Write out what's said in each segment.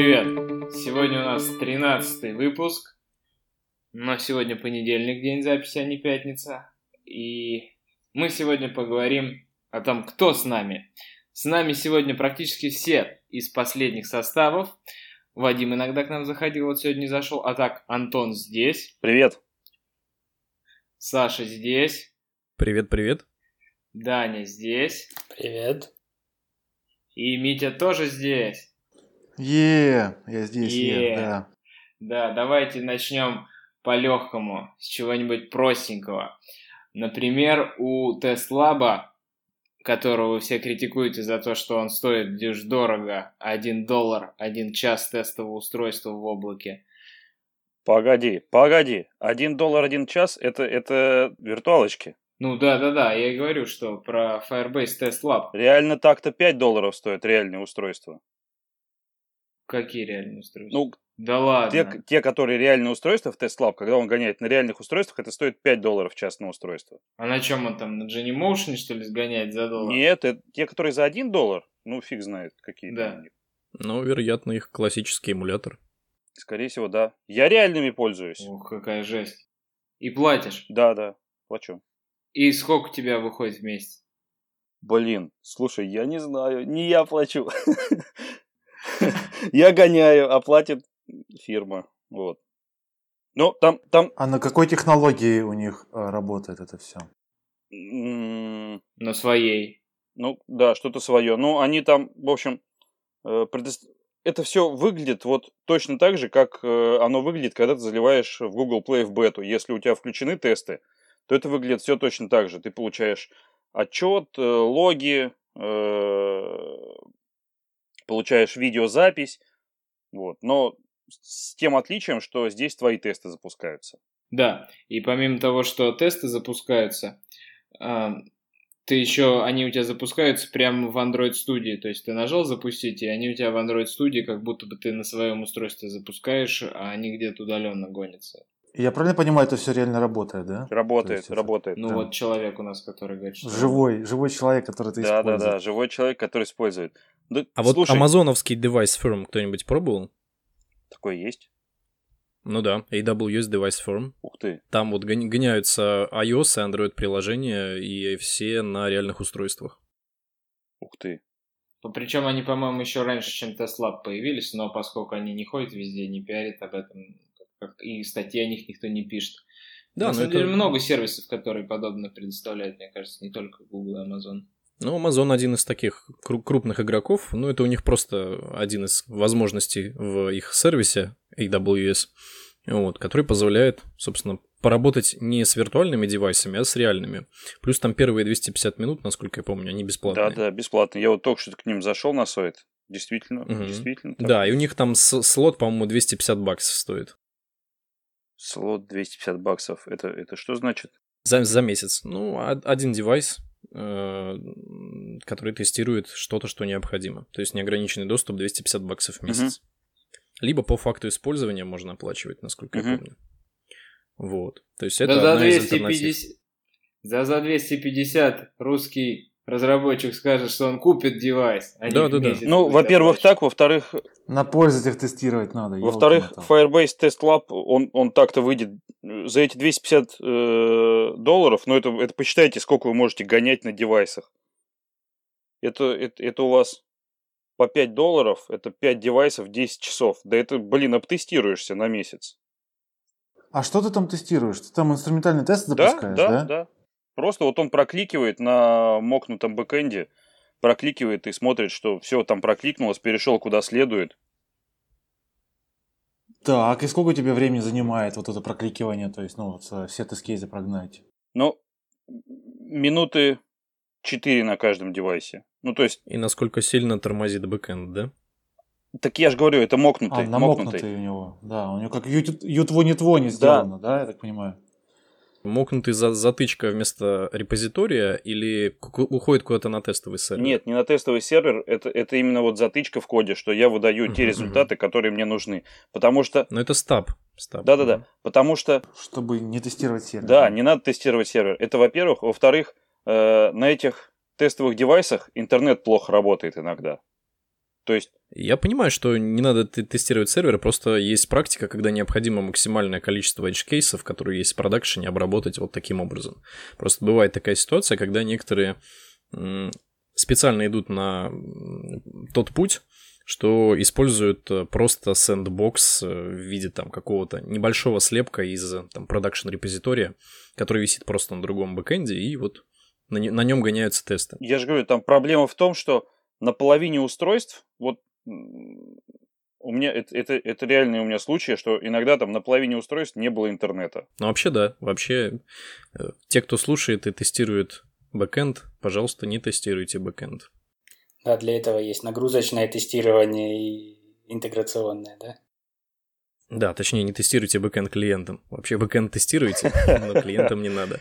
Привет! Сегодня у нас 13 выпуск. Но сегодня понедельник, день записи, а не пятница. И мы сегодня поговорим о том, кто с нами. С нами сегодня практически все из последних составов. Вадим иногда к нам заходил, вот сегодня не зашел. А так, Антон здесь. Привет. Саша здесь. Привет, привет. Даня здесь. Привет. И Митя тоже здесь. Е, я здесь, Е. да. Да, давайте начнем по-легкому, с чего-нибудь простенького. Например, у Теслаба, которого вы все критикуете за то, что он стоит дюж дорого, 1 доллар, 1 час тестового устройства в облаке. Погоди, погоди. Один доллар один час это, это виртуалочки. Ну да-да-да, я и говорю, что про Firebase Test Lab. Реально так-то 5 долларов стоит реальное устройство. Какие реальные устройства? Ну, да ладно. те, те, которые реальные устройства в TestLab, когда он гоняет на реальных устройствах, это стоит 5 долларов час на устройство. А на чем он там, на Jenny Motion, что ли, сгоняет за доллар? Нет, это те, которые за 1 доллар, ну фиг знает, какие Да. там у них. Ну, вероятно, их классический эмулятор. Скорее всего, да. Я реальными пользуюсь. Ух, какая жесть. И платишь. Да, да, плачу. И сколько у тебя выходит в месяц? Блин, слушай, я не знаю, не я плачу. Я гоняю, а платит фирма. Вот. Ну, там, там, А на какой технологии у них э, работает это все? На своей. ну, да, что-то свое. Ну, они там, в общем, э, предос- это все выглядит вот точно так же, как э, оно выглядит, когда ты заливаешь в Google Play в бету. Если у тебя включены тесты, то это выглядит все точно так же. Ты получаешь отчет, логи, получаешь видеозапись, вот. Но с тем отличием, что здесь твои тесты запускаются. Да, и помимо того, что тесты запускаются, а, ты еще, они у тебя запускаются прямо в Android студии, то есть ты нажал запустить, и они у тебя в Android студии, как будто бы ты на своем устройстве запускаешь, а они где-то удаленно гонятся. Я правильно понимаю, это все реально работает, да? Работает, есть работает. Ну Да. вот человек у нас, который говорит, что... Живой, живой человек, который ты Да, да, используешь. да, живой человек, который использует. Да, А вот слушай, амазоновский девайс firm кто-нибудь пробовал? такой есть. Ну да, AWS Device Firm. Ух ты. Там вот гоня- гоняются iOS и Android приложения, и все на реальных устройствах. Ух ты. Причем они, по-моему, еще раньше, чем TestLab появились, но поскольку они не ходят везде, не пиарят об этом, и статьи о них никто не пишет. Да, На самом это- деле много сервисов, которые подобно предоставляют, мне кажется, не только Google и Amazon. Ну, Amazon один из таких кру- крупных игроков. Ну, это у них просто один из возможностей в их сервисе AWS, вот, который позволяет, собственно, поработать не с виртуальными девайсами, а с реальными. Плюс там первые 250 минут, насколько я помню, они бесплатные. Да, да, бесплатно. Я вот только что к ним зашел на сайт. Действительно, Мгм. действительно. так. Да, и у них там слот, по-моему, 250 баксов стоит. Слот 250 баксов. Это, это что значит? За, за месяц. Ну, од- один девайс, э, который тестирует что-то, что необходимо. То есть неограниченный доступ 250 баксов в месяц. Либо по факту использования можно оплачивать, насколько я Мгм. помню. Вот. То есть это да за одна из альтернатив. 250... За, за 250 русский разработчик скажет, что он купит девайс. а Да, да, да. Ну, во-первых, так, во-вторых, На пользователях тестировать надо. во-вторых. Firebase Test Lab, он, он так-то выйдет за эти 250 э, долларов, но это, это посчитайте, сколько вы можете гонять на девайсах. Это, это, это у вас по 5 долларов, это 5 девайсов 10 часов. Да это, блин, обтестируешься на месяц. А что ты там тестируешь? Ты там инструментальный тест Да, запускаешь, да, да? да. Просто вот он прокликивает на мокнутом бэкэнде, прокликивает и смотрит, что все там прокликнулось, перешел куда следует. Так, и сколько тебе времени занимает вот это прокликивание, то есть, ну, вот, э, все тест-кейсы прогнать? Ну, минуты 4 на каждом девайсе. Ну, то есть, И насколько сильно тормозит бэкэнд, да? так я же говорю, это мокнутый. А, намокнутый у него, да, у него как ют- ютвони-твони сделано, да, я так понимаю? Мокнутый за затычка вместо репозитория или уходит куда-то на тестовый сервер? Нет, не на тестовый сервер, это, это именно вот затычка в коде, что я выдаю те результаты, которые мне нужны. Потому что, Но это стаб. стаб. да-да-да, потому что Чтобы не тестировать сервер. Да, не надо тестировать сервер. Это, во-первых. Во-вторых, э, на этих тестовых девайсах интернет плохо работает иногда. То есть Я понимаю, что не надо тестировать серверы, просто есть практика, когда необходимо максимальное количество edge-кейсов, которые есть в продакшене, обработать вот таким образом. Просто бывает такая ситуация, когда некоторые специально идут на тот путь, что используют э, просто sandbox э, в виде там какого-то небольшого слепка из э, там production репозитория, который висит просто на другом бэкэнде, и вот на, нем гоняются тесты. я же говорю, там проблема в том, что на половине устройств, вот у меня это, это, это реальные у меня случаи, что иногда там на половине устройств не было интернета. Ну, вообще, да. Вообще, э, те, кто слушает и тестирует бэкэнд, пожалуйста, не тестируйте бэкэнд. Да, для этого есть нагрузочное тестирование и интеграционное, да? Да, точнее, не тестируйте бэкэнд клиентам. Вообще бэкэнд тестируйте, но клиентам не надо.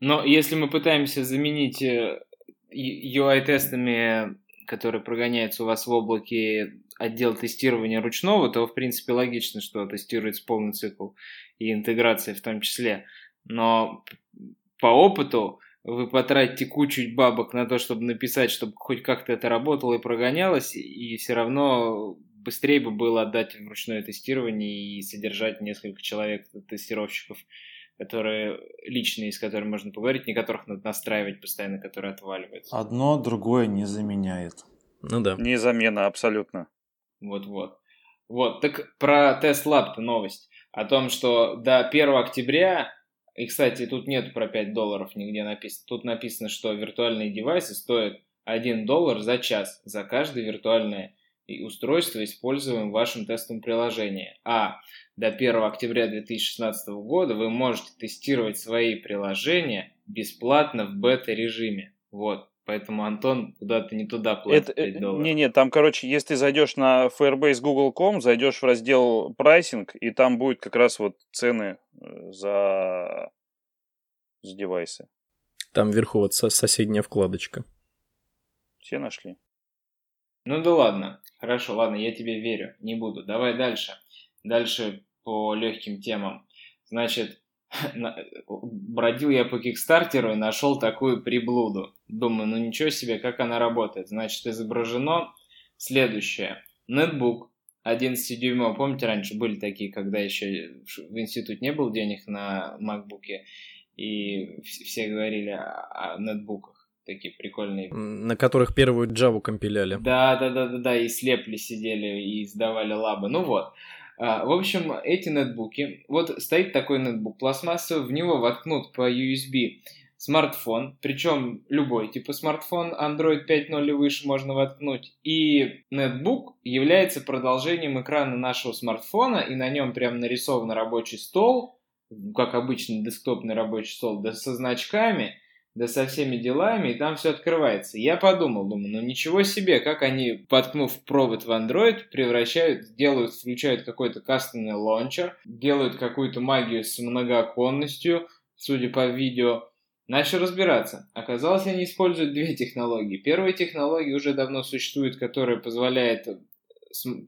Но если мы пытаемся заменить э, UI-тестами, которые прогоняются у вас в облаке, отдел тестирования ручного, то, в принципе, логично, что тестируется полный цикл и интеграция в том числе. Но по опыту вы потратите кучу бабок на то, чтобы написать, чтобы хоть как-то это работало и прогонялось, и все равно быстрее бы было отдать в ручное тестирование и содержать несколько человек тестировщиков которые личные, с которыми можно поговорить, не которых надо настраивать постоянно, которые отваливаются. Одно другое не заменяет. Ну да. Не замена, абсолютно. Вот-вот. Вот, так про тест лаб новость. О том, что до 1 октября, и, кстати, тут нет про 5 долларов нигде написано, тут написано, что виртуальные девайсы стоят 1 доллар за час за каждое виртуальное устройство, используемое в вашем тестовом приложении. А до 1 октября 2016 года вы можете тестировать свои приложения бесплатно в бета-режиме. Вот. Поэтому Антон куда-то не туда платит Это, 5 долларов. не, не, там, короче, если ты зайдешь на Firebase Google.com, зайдешь в раздел прайсинг, и там будет как раз вот цены э, за, за девайсы. Там вверху вот со- соседняя вкладочка. Все нашли? Ну да ладно. Хорошо, ладно, я тебе верю. Не буду. Давай дальше. Дальше по легким темам. Значит, бродил я по Кикстартеру и нашел такую приблуду. Думаю, ну ничего себе, как она работает. Значит, изображено следующее. Нетбук 11 дюймов. Помните, раньше были такие, когда еще в институт не было денег на макбуке, и все говорили о, нетбуках. Такие прикольные. На которых первую Java компиляли. Да, да, да, да, да, и слепли сидели и сдавали лабы. Ну вот. А, в общем, эти нетбуки, вот стоит такой нетбук пластмассовый, в него воткнут по USB смартфон, причем любой типа смартфон, Android 5.0 и выше можно воткнуть, и нетбук является продолжением экрана нашего смартфона, и на нем прям нарисован рабочий стол, как обычный десктопный рабочий стол, да со значками, да со всеми делами, и там все открывается. Я подумал, думаю, ну ничего себе, как они, подкнув провод в Android, превращают, делают, включают какой-то кастомный лончер, делают какую-то магию с многооконностью, судя по видео. Начал разбираться. Оказалось, они используют две технологии. Первая технология уже давно существует, которая позволяет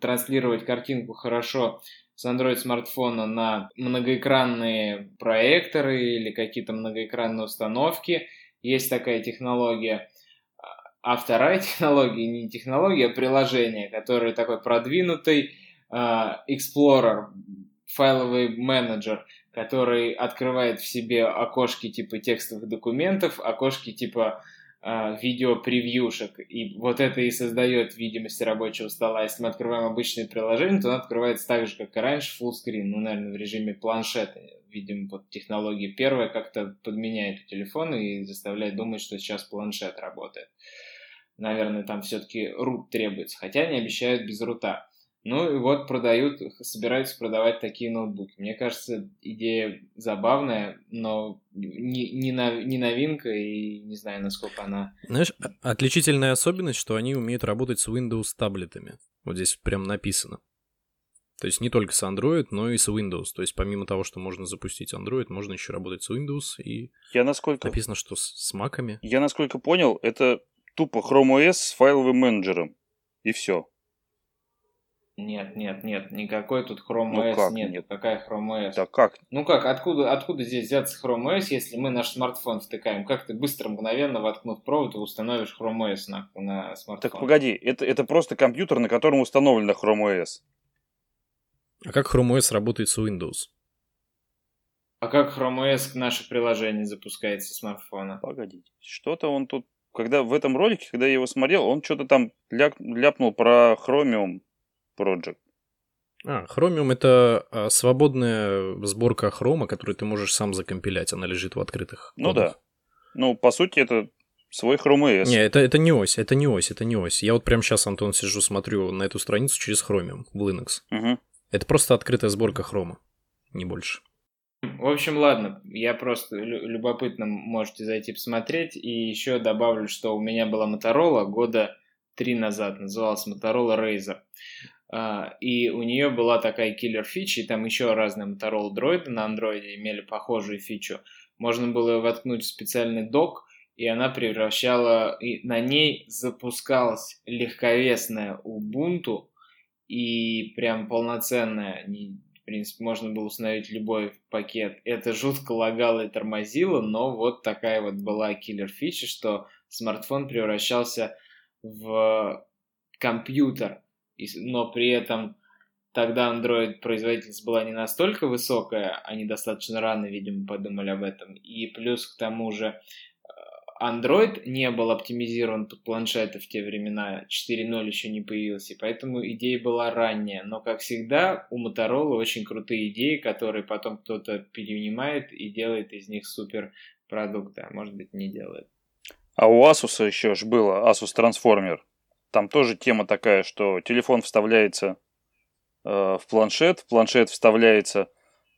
транслировать картинку хорошо с Android смартфона на многоэкранные проекторы или какие-то многоэкранные установки. Есть такая технология. А вторая технология, не технология, а приложение, которое такой продвинутый uh, Explorer, файловый менеджер, который открывает в себе окошки типа текстовых документов, окошки типа э, видео-превьюшек. И вот это и создает видимость рабочего стола. Если мы открываем обычное приложение, то оно открывается так же, как и раньше, fullscreen, ну, наверное, в режиме планшета. Видимо, вот технология первая как-то подменяет у телефона и заставляет думать, что сейчас планшет работает. Наверное, там все-таки рут требуется, хотя они обещают без рута. Ну и вот продают, собираются продавать такие ноутбуки. Мне кажется, идея забавная, но не, не, на, не новинка, и не знаю, насколько она... Знаешь, отличительная особенность, что они умеют работать с Windows таблетами. Вот здесь прям написано. То есть не только с Android, но и с Windows. То есть помимо того, что можно запустить Android, можно еще работать с Windows. И Я насколько... написано, что с, с маками. Я насколько понял, это тупо Chrome OS с файловым менеджером. И все. Нет, нет, нет, никакой тут Chrome Ну OS как нет. нет? Какая Chrome OS? Да как? Ну как, откуда, откуда здесь взяться Chrome OS, если мы наш смартфон втыкаем? Как ты быстро, мгновенно, воткнув провод, и установишь Chrome OS на, на смартфон? Так погоди, это, это просто компьютер, на котором установлена Chrome OS. А как Chrome OS работает с Windows? А как Chrome OS наше приложение запускается с смартфона? Погодите, что-то он тут... Когда в этом ролике, когда я его смотрел, он что-то там ляп- ляпнул про Chromium Project. А, Chromium это а, свободная сборка хрома, которую ты можешь сам закомпилять. Она лежит в открытых. Ну кодах. да. Ну, по сути, это свой Chrome OS. Не, это, это не ось, это не ось, это не ось. Я вот прямо сейчас, Антон, сижу, смотрю на эту страницу через Chromium в Linux. Мгм. Это просто открытая сборка хрома, не больше. В общем, ладно, я просто лю- любопытно можете зайти посмотреть. И еще добавлю, что у меня была Моторола года три назад, называлась Motorola Razer. А, И у нее была такая киллер фича, и там еще разные Motorola дроиды на андроиде имели похожую фичу. Можно было воткнуть в специальный док, и она превращала, и на ней запускалась легковесная Ubuntu, и прям полноценная, не- в принципе, можно было установить любой пакет. Это жутко лагало и тормозило, но вот такая вот была киллер фича, что смартфон превращался в компьютер, но при этом тогда Android производительность была не настолько высокая, они достаточно рано, видимо, подумали об этом. И плюс к тому же э, Android не был оптимизирован под планшеты в те времена, 4.0 еще не появился, и поэтому идея была ранняя. Но, как всегда, у Motorola очень крутые идеи, которые потом кто-то перенимает и делает из них супер продукты, а может быть не делает. А у Asus еще ж было, Asus Transformer. Там тоже тема такая, что телефон вставляется э, в планшет, планшет вставляется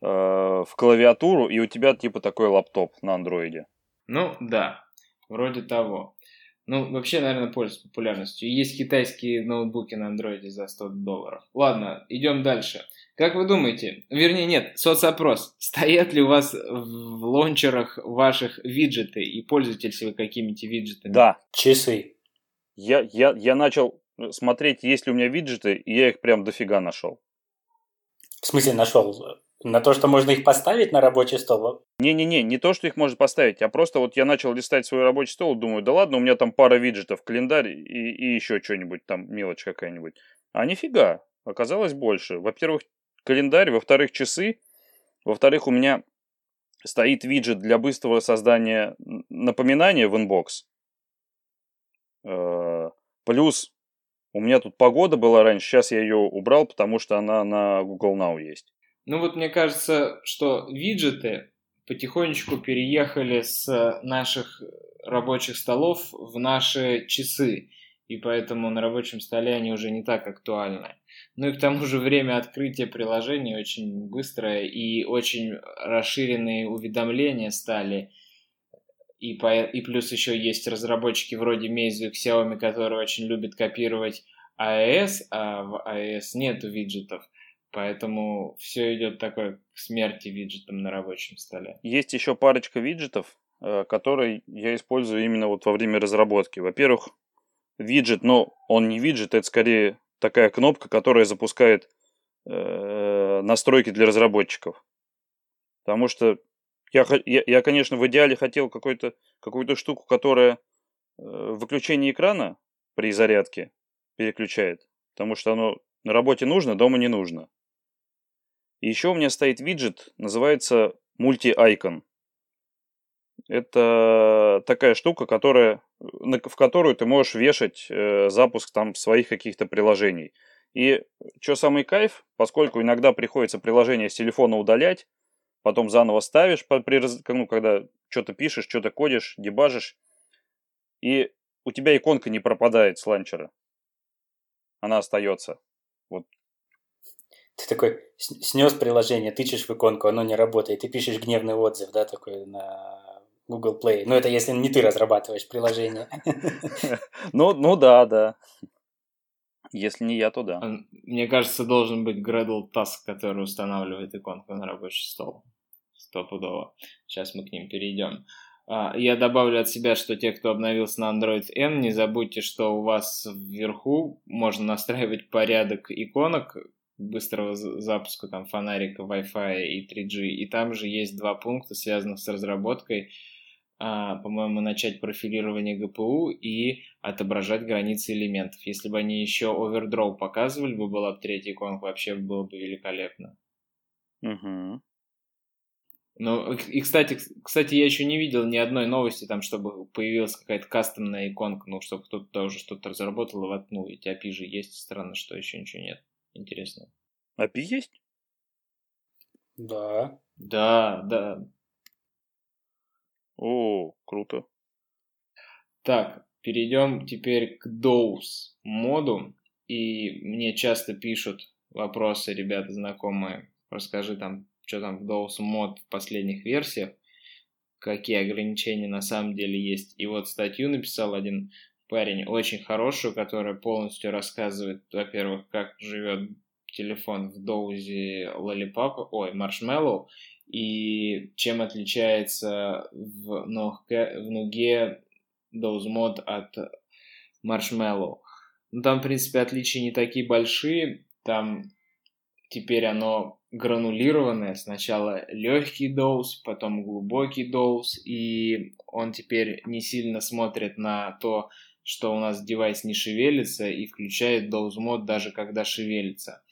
э, в клавиатуру, и у тебя типа такой лаптоп на андроиде. Ну, да, вроде того. Ну, вообще, наверное, пользуется популярностью. Есть китайские ноутбуки на андроиде за 100 долларов. Ладно, идем дальше. Как вы думаете, вернее, нет, соцопрос. Стоят ли у вас в лончерах ваших виджеты и пользуетесь ли вы какими-то виджетами? Да, Часы. Я, я, я начал смотреть, есть ли у меня виджеты, и я их прям дофига нашел. В смысле нашел? На то, что можно их поставить на рабочий стол? Не-не-не, не то, что их можно поставить, а просто вот я начал листать свой рабочий стол, думаю, да ладно, у меня там пара виджетов, календарь и, и еще что-нибудь, там мелочь какая-нибудь. А нифига, оказалось больше. Во-первых, календарь, во-вторых, часы, во-вторых, у меня стоит виджет для быстрого создания напоминания в Inbox. Э, Плюс у меня тут погода была раньше, сейчас я ее убрал, потому что она на Google Now есть. Ну вот мне кажется, что виджеты потихонечку переехали с наших рабочих столов в наши часы, и поэтому на рабочем столе они уже не так актуальны. Ну и к тому же время открытия приложений очень быстрое, и очень расширенные уведомления стали. И, по, и плюс еще есть разработчики вроде Meizu Xiaomi, которые очень любят копировать iOS, а в iOS нету виджетов. Поэтому все идет такой к смерти виджетом на рабочем столе. Есть еще парочка виджетов, э, которые я использую именно вот во время разработки. Во-первых, виджет, но он не виджет, это скорее такая кнопка, которая запускает э, настройки для разработчиков. Потому что я, я, я, конечно, в идеале хотел какую-то штуку, которая э, выключение экрана при зарядке переключает. Потому что оно на работе нужно, дома не нужно. И еще у меня стоит виджет, называется Multi-Icon. Это такая штука, которая, на- в которую ты можешь вешать э, запуск там своих каких-то приложений. И что самый кайф, поскольку иногда приходится приложение с телефона удалять, потом заново ставишь, при раз- ну, когда что-то пишешь, что-то кодишь, дебажишь, и у тебя иконка не пропадает с ланчера. Она остается. Ты такой снес приложение, тычешь в иконку, оно не работает, ты пишешь гневный отзыв, да, такой на Google Play. Ну, это если не ты разрабатываешь приложение. Ну, ну да, да. Если не я, то да. Мне кажется, должен быть Gradle Task, который устанавливает иконку на рабочий стол. Стопудово. Сейчас мы к ним перейдем. А, я добавлю от себя, что те, кто обновился на Android N, не забудьте, что у вас вверху можно настраивать порядок иконок быстрого запуска там фонарика, Wi-Fi и 3G. И там же есть два пункта, связанных с разработкой. А, по-моему, начать профилирование GPU и отображать границы элементов. Если бы они еще overdrow показывали бы, была бы третья иконка, вообще было бы великолепно. Угу. Ну, и, кстати, кстати, я еще не видел ни одной новости, там, чтобы появилась какая-то кастомная иконка, ну, чтобы кто-то тоже что-то разработал и воткнул. Ведь API же есть, странно, что еще ничего нет. Интересно. API есть? Да. Да, да. О, круто. Так, перейдем теперь к DOS моду. И мне часто пишут вопросы ребята знакомые. Расскажи там, что там в DOS мод в последних версиях, какие ограничения на самом деле есть. И вот статью написал один парень, очень хорошую, которая полностью рассказывает, во-первых, как живет телефон в доузе Lollipop, ой, Marshmallow, и чем отличается в, Нуге, в Нуге Doze мод от Marshmallow. Ну, там, в принципе, отличия не такие большие. Там теперь оно гранулированное. Сначала легкий доуз, потом глубокий доуз. И он теперь не сильно смотрит на то, что у нас девайс не шевелится, и включает доуз мод даже когда шевелится.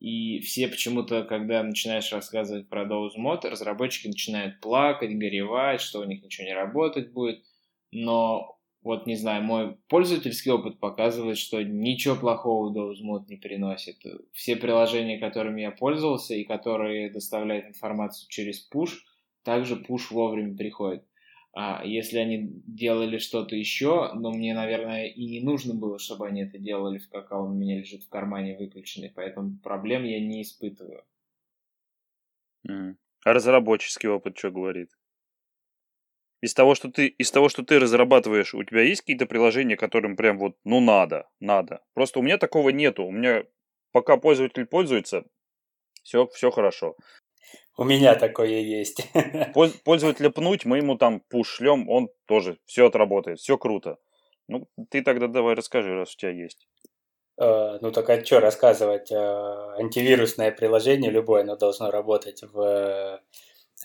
И все почему-то, когда начинаешь рассказывать про Doze Mod, разработчики начинают плакать, горевать, что у них ничего не работать будет. Но вот, не знаю, мой пользовательский опыт показывает, что ничего плохого Doze Mod не приносит. Все приложения, которыми я пользовался и которые доставляют информацию через push, также push вовремя приходит. А если они делали что-то еще, но мне, наверное, и не нужно было, чтобы они это делали, пока он у меня лежит в кармане выключенный, поэтому проблем я не испытываю. А разработческий опыт что говорит? Из того, что ты, из того, что ты разрабатываешь, у тебя есть какие-то приложения, которым прям вот, ну надо, надо. Просто у меня такого нету. У меня пока пользователь пользуется, все, все хорошо. У меня такое есть. Пользователя пнуть, мы ему там пуш шлем, он тоже все отработает, все круто. Ну, ты тогда давай расскажи, раз у тебя есть. Uh, ну, так а что рассказывать? Uh, антивирусное приложение любое, оно должно работать в,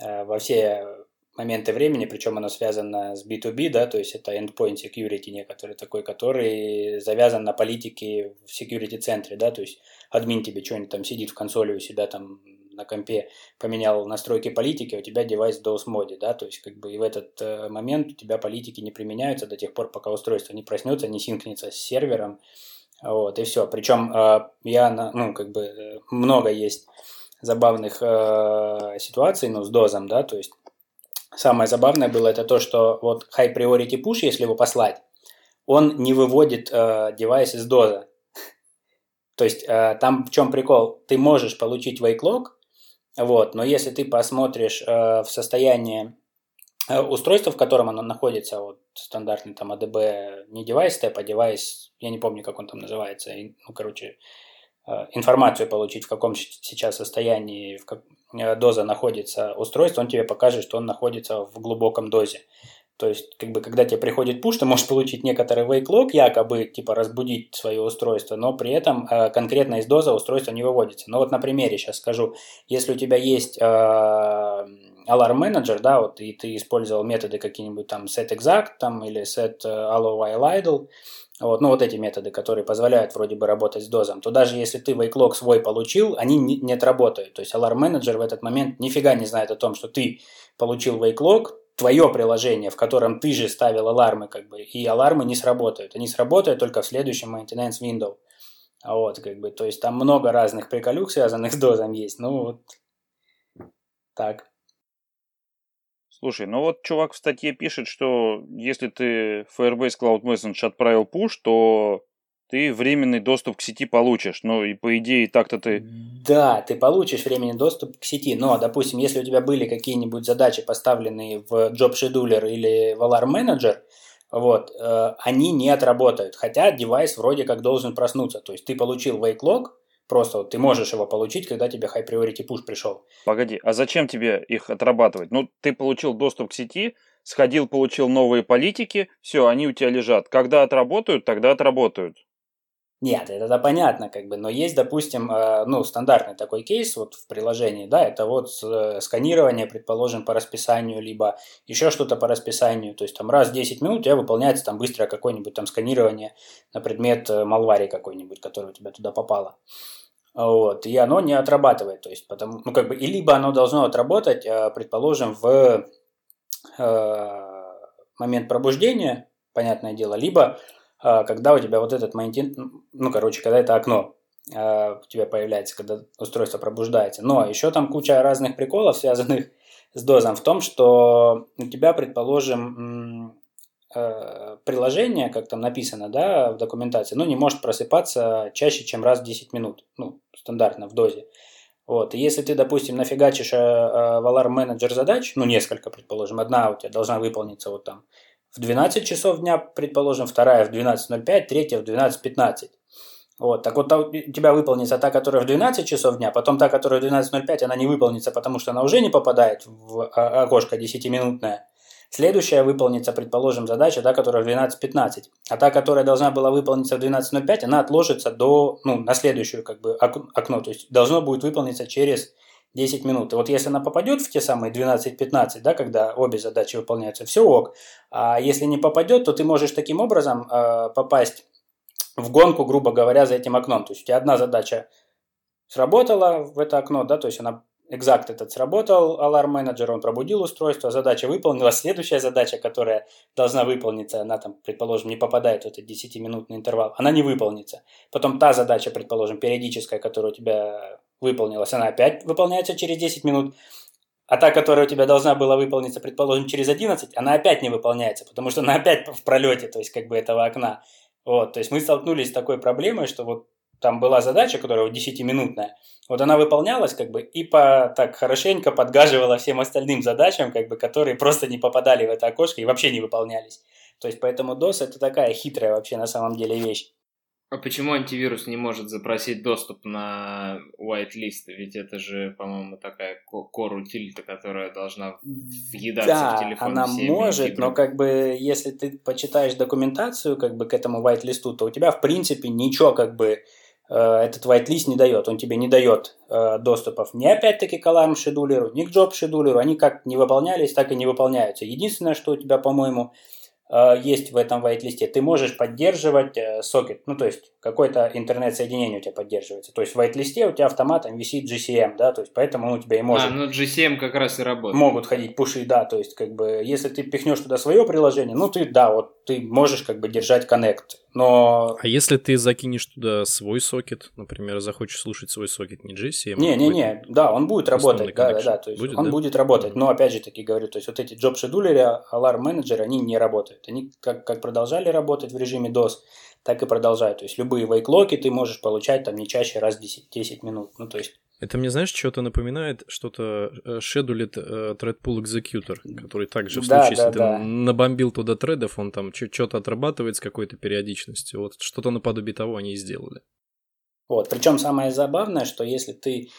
uh, во все моменты времени, причем оно связано с B2B, да, то есть это endpoint security некоторый такой, который завязан на политике в security центре, да, то есть админ тебе что-нибудь там сидит в консоли у себя там на компе поменял настройки политики, у тебя девайс в DOS моде, да, то есть как бы и в этот э, момент у тебя политики не применяются до тех пор, пока устройство не проснется, не синкнется с сервером, вот, и все. Причем э, я, ну, как бы э, много есть забавных ситуаций, ну, с дозом, да, то есть самое забавное было это то, что вот high priority push, если его послать, он не выводит э, девайс из доза. То есть э, там в чем прикол? Ты можешь получить wake log, вот, но если ты посмотришь э, в состояние э, устройства, в котором оно находится, вот стандартный там ADB, не девайс степ, а девайс, я не помню, как он там называется, ну, короче, информацию получить, в каком сейчас состоянии в как, э, доза находится устройство, он тебе покажет, что он находится в глубоком дозе. То есть, как бы, когда тебе приходит пуш, ты можешь получить некоторый wake якобы, типа, разбудить свое устройство, но при этом э, конкретно из доза устройство не выводится. Но вот на примере сейчас скажу. Если у тебя есть э, alarm manager, да, вот, и ты использовал методы какие-нибудь там set exact, там, или set э, allow while idle, вот, ну, вот эти методы, которые позволяют вроде бы работать с дозом, то даже если ты log свой получил, они не, не отработают. То есть manager в этот момент нифига не знает о том, что ты получил log, твое приложение, в котором ты же ставил алармы, как бы, и алармы не сработают. Они сработают только в следующем maintenance window. Вот, как бы, то есть там много разных приколюк, связанных с дозом есть. Ну, вот так. Слушай, ну вот чувак в статье пишет, что если ты Firebase Cloud Message отправил push, то ты временный доступ к сети получишь. Ну и по идее так-то ты... Да, ты получишь временный доступ к сети, но, допустим, если у тебя были какие-нибудь задачи, поставленные в Job Scheduler или в Alarm Manager, вот, э, они не отработают, хотя девайс вроде как должен проснуться. То есть ты получил wake log, просто вот ты можешь его получить, когда тебе high priority push пришел. Погоди, а зачем тебе их отрабатывать? Ну, ты получил доступ к сети, сходил, получил новые политики, все, они у тебя лежат. Когда отработают, тогда отработают. Нет, это да, понятно, как бы, но есть, допустим, э, ну, стандартный такой кейс вот в приложении, да, это вот э, сканирование, предположим, по расписанию, либо еще что-то по расписанию, то есть там раз в 10 минут у тебя выполняется там быстрое какое-нибудь там сканирование на предмет э, малвари какой-нибудь, который у тебя туда попало. Вот, и оно не отрабатывает, то есть, потому, ну, как бы, и либо оно должно отработать, предположим, в момент пробуждения, понятное дело, либо когда у тебя вот этот момент, ну, короче, когда это окно а, у тебя появляется, когда устройство пробуждается. Но еще там куча разных приколов, связанных с дозом, в том, что у тебя, предположим, а, приложение, как там написано, да, в документации, ну, не может просыпаться чаще, чем раз в 10 минут, ну, стандартно в дозе. Вот, и если ты, допустим, нафигачишь в Alarm менеджер задач, ну, несколько, предположим, одна у тебя должна выполниться вот там в 12 часов дня, предположим, вторая в 12.05, третья в 12.15. Вот, так вот у тебя выполнится та, которая в 12 часов дня, потом та, которая в 12.05, она не выполнится, потому что она уже не попадает в окошко 10-минутное. Следующая выполнится, предположим, задача, та, которая в 12.15. А та, которая должна была выполниться в 12.05, она отложится до, ну, на следующую как бы окно. То есть должно будет выполниться через 10 минут. И вот если она попадет в те самые 12-15, да, когда обе задачи выполняются, все ок. А если не попадет, то ты можешь таким образом э, попасть в гонку, грубо говоря, за этим окном. То есть у тебя одна задача сработала в это окно, да, то есть она Exact этот сработал, аларм менеджер, он пробудил устройство, задача выполнилась. Следующая задача, которая должна выполниться, она там, предположим, не попадает в этот 10-минутный интервал, она не выполнится. Потом та задача, предположим, периодическая, которая у тебя выполнилась, она опять выполняется через 10 минут. А та, которая у тебя должна была выполниться, предположим, через 11, она опять не выполняется, потому что она опять в пролете, то есть как бы этого окна. Вот, то есть мы столкнулись с такой проблемой, что вот там была задача, которая 10-минутная, вот она выполнялась как бы и по, так хорошенько подгаживала всем остальным задачам, как бы, которые просто не попадали в это окошко и вообще не выполнялись. То есть поэтому DOS это такая хитрая вообще на самом деле вещь. А почему антивирус не может запросить доступ на whitelist? Ведь это же, по-моему, такая core утилита, которая должна въедаться да, в телефон. она может, но как бы если ты почитаешь документацию как бы к этому whitelist, то у тебя в принципе ничего как бы э, этот whitelist не дает. Он тебе не дает э, доступов ни опять-таки к alarm шедулеру, ни к job шедулеру. Они как не выполнялись, так и не выполняются. Единственное, что у тебя, по-моему, есть в этом whitelist, ты можешь поддерживать э, сокет, ну то есть какое-то интернет-соединение у тебя поддерживается. То есть в whitelist у тебя автоматом висит GCM, да, то есть поэтому он у тебя и может... А, ну GCM как раз и работает. Могут ходить пуши, да, то есть как бы если ты пихнешь туда свое приложение, ну ты, да, вот ты можешь как бы держать коннект, но... А если ты закинешь туда свой сокет, например, захочешь слушать свой сокет, не GCM? Не-не-не, а да, он будет работать, да, да, да, то есть будет, он да? будет работать, но опять же таки говорю, то есть вот эти job scheduler, alarm менеджеры, они не работают, они как, как продолжали работать в режиме DOS, так и продолжают, то есть любые вейклоки ты можешь получать там не чаще раз в 10, 10 минут, ну то есть это мне, знаешь, что-то напоминает, что-то э, шедулит э, Threadpool Executor, который также в случае, да, если да. ты набомбил туда тредов, он там что-то отрабатывает с какой-то периодичностью. Вот что-то наподобие того они и сделали. Вот, причем самое забавное, что если ты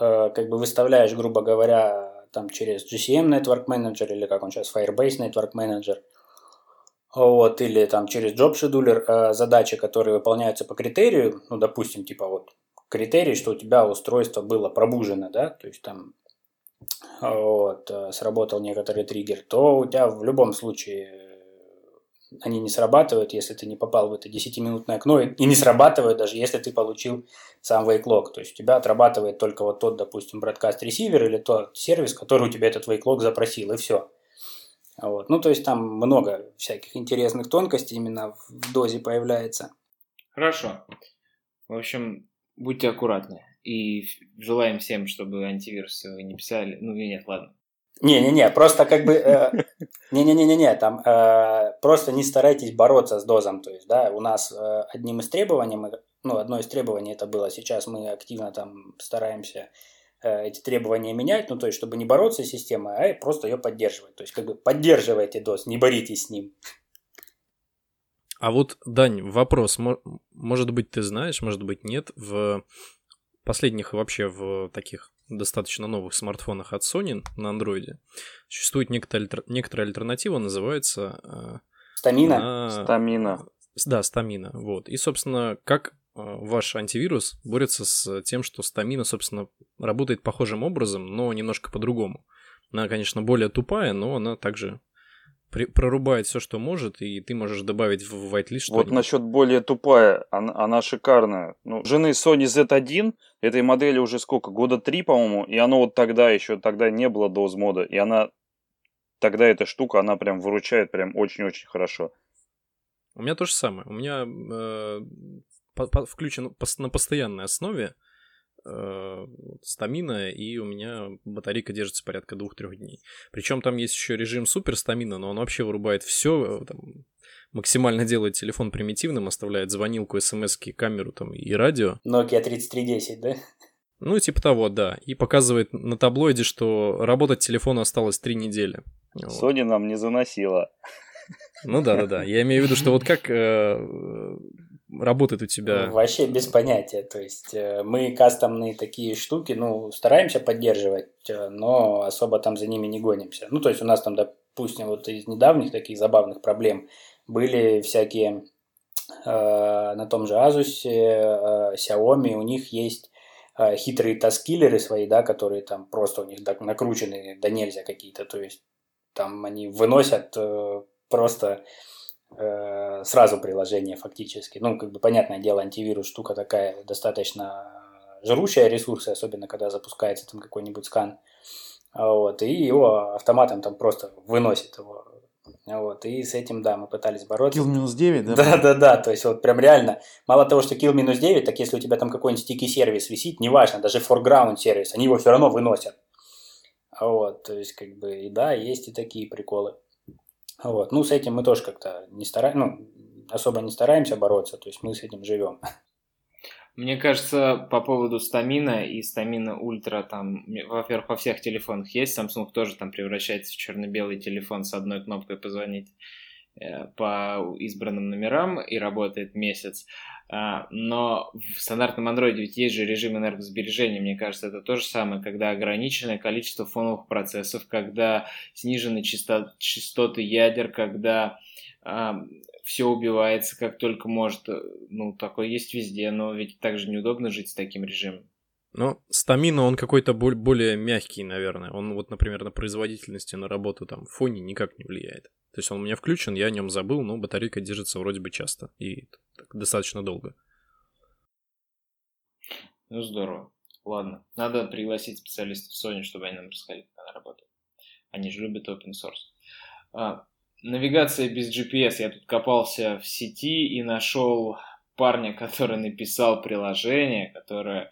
э, как бы выставляешь, грубо говоря, там через GCM Network Manager или как он сейчас, Firebase Network Manager, вот, или там через Job Scheduler э, задачи, которые выполняются по критерию, ну, допустим, типа вот критерий, что у тебя устройство было пробужено, да, то есть там вот, э, сработал некоторый триггер, то у тебя в любом случае э, они не срабатывают, если ты не попал в это 10-минутное окно, и не срабатывают даже, если ты получил сам wake То есть у тебя отрабатывает только вот тот, допустим, бродкаст ресивер или тот сервис, который у тебя этот wake запросил, и все. Вот. Ну, то есть там много всяких интересных тонкостей именно в дозе появляется. Хорошо. В общем, будьте аккуратны. И желаем всем, чтобы антивирусы вы не писали. Ну, нет, ладно. Не-не-не, просто как бы... Э, не-не-не-не, там э, просто не старайтесь бороться с дозом. То есть, да, у нас э, одним из требований, ну, одно из требований это было, сейчас мы активно там стараемся эти требования менять, ну, то есть, чтобы не бороться с системой, а просто ее поддерживать. То есть, как бы поддерживайте доз, не боритесь с ним. А вот, Дань, вопрос. Может быть, ты знаешь, может быть, нет. В последних вообще в таких достаточно новых смартфонах от Sony на андроиде существует некоторая, некоторая альтернатива, называется... Э, Стамина? На... Стамина. Да, стамина. Вот. И, собственно, как э, ваш антивирус борется с тем, что стамина, собственно, работает похожим образом, но немножко по-другому. Она, конечно, более тупая, но она также при, прорубает все, что может, и ты можешь добавить в whitelist что Вот насчет более тупая, она, она шикарная. Ну, жены Sony Z1, этой модели уже сколько, года три, по-моему, и оно вот тогда еще, тогда не было доз мода, и она, тогда эта штука, она прям выручает прям очень-очень хорошо. У меня то же самое. У меня э, по, по, включен на постоянной основе э, стамина, и у меня батарейка держится порядка двух-трех дней. Причем там есть еще режим супер стамина, но он вообще вырубает все, э, там, максимально делает телефон примитивным, оставляет звонилку, смс камеру там, и радио. Nokia 3310, да? Ну, типа того, да. И показывает на таблоиде, что работать телефону осталось три недели. Sony нам не заносила. Ну да, да, да. Я имею в виду, что вот как э, работает у тебя? Вообще без понятия. То есть э, мы кастомные такие штуки, ну, стараемся поддерживать, э, но особо там за ними не гонимся. Ну, то есть у нас там, допустим, вот из недавних таких забавных проблем были всякие э, на том же Asus, э, Xiaomi, у них есть э, хитрые таскиллеры свои, да, которые там просто у них накручены да нельзя какие-то, то есть там они выносят э, просто э, сразу приложение фактически. Ну, как бы, понятное дело, антивирус штука такая достаточно жрущая ресурсы, особенно когда запускается там какой-нибудь скан. Вот, и его автоматом там просто выносит его. Вот, и с этим, да, мы пытались бороться. Kill минус 9, да? Да, да, да, то есть вот прям реально, мало того, что kill минус 9, так если у тебя там какой-нибудь стики сервис висит, неважно, даже foreground сервис, они его все равно выносят. Вот, то есть как бы, и да, есть и такие приколы. Вот. Ну, с этим мы тоже как-то не стараемся, ну, особо не стараемся бороться, то есть мы с этим живем. Мне кажется, по поводу стамина и стамина ультра, там, во-первых, во всех телефонах есть, Samsung тоже там превращается в черно-белый телефон с одной кнопкой позвонить э, по избранным номерам и работает месяц. А, но в стандартном Android ведь есть же режим энергосбережения, мне кажется, это то же самое, когда ограниченное количество фоновых процессов, когда снижены частот, частоты ядер, когда а, все убивается как только может. Ну, такое есть везде, но ведь также неудобно жить с таким режимом. Ну, стамина, он какой-то более мягкий, наверное. Он вот, например, на производительности, на работу там в фоне никак не влияет. То есть он у меня включен, я о нем забыл, но батарейка держится вроде бы часто и достаточно долго. Ну, здорово. Ладно, надо пригласить специалистов Sony, чтобы они нам рассказали, как она работает. Они же любят open source. А, навигация без GPS. Я тут копался в сети и нашел парня, который написал приложение, которое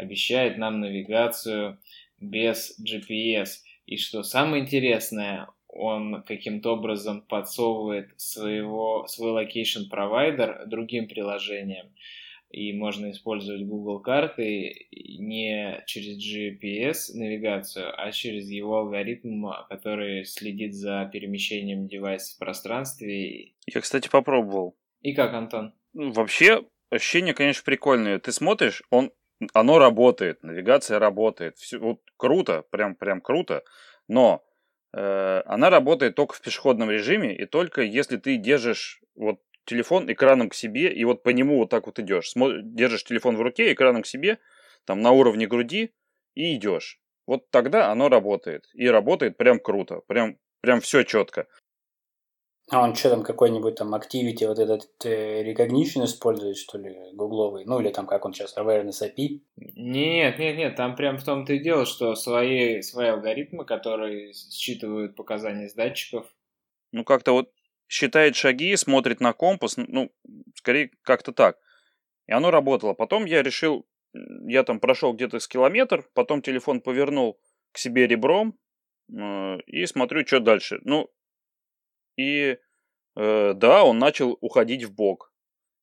обещает нам навигацию без GPS. И что самое интересное, он каким-то образом подсовывает своего, свой location провайдер другим приложениям. И можно использовать Google карты не через GPS навигацию, а через его алгоритм, который следит за перемещением девайса в пространстве. Я, кстати, попробовал. И как, Антон? Ну, вообще, ощущение, конечно, прикольное. Ты смотришь, он, оно работает, навигация работает. Все, вот круто, прям, прям круто. Но Э, она работает только в пешеходном режиме и только если ты держишь вот телефон экраном к себе и вот по нему вот так вот идешь. Держишь телефон в руке экраном к себе, там на уровне груди и идешь. Вот тогда оно работает. И работает прям круто. Прям, прям все четко. А он что там, какой-нибудь там Activity, вот этот э, Recognition использует, что ли, гугловый? Ну, или там, как он сейчас, Awareness API? Нет, нет, нет, там прям в том-то и дело, что свои, свои алгоритмы, которые считывают показания с датчиков. Ну, как-то вот считает шаги, смотрит на компас, ну, скорее как-то так. И оно работало. Потом я решил, я там прошел где-то с километр, потом телефон повернул к себе ребром э, и смотрю, что дальше. Ну, и э, да, он начал уходить в бок.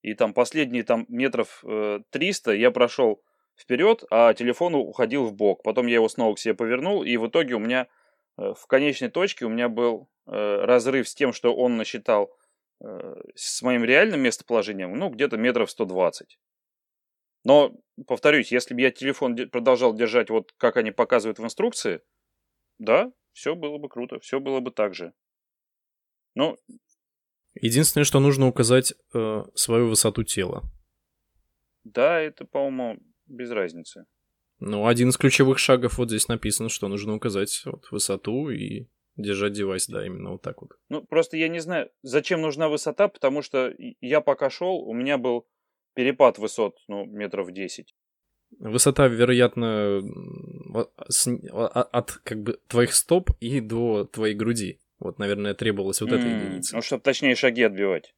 И там последние там метров э, 300 я прошел вперед, а телефон уходил в бок. Потом я его снова к себе повернул, и в итоге у меня э, в конечной точке у меня был э, разрыв с тем, что он насчитал э, с моим реальным местоположением, ну, где-то метров 120. Но, повторюсь, если бы я телефон продолжал держать вот как они показывают в инструкции, да, все было бы круто, все было бы так же. Ну, Единственное, что нужно указать э, свою высоту тела. Да, это, по-моему, без разницы. Ну, один из ключевых шагов вот здесь написано, что нужно указать вот, высоту и держать девайс, да, именно вот так вот. Ну, просто я не знаю, зачем нужна высота, потому что я пока шел, у меня был перепад высот, ну, метров 10. Высота, вероятно, от как бы твоих стоп и до твоей груди. Вот, наверное, требовалась вот эта единица. Ну, чтобы точнее шаги отбивать.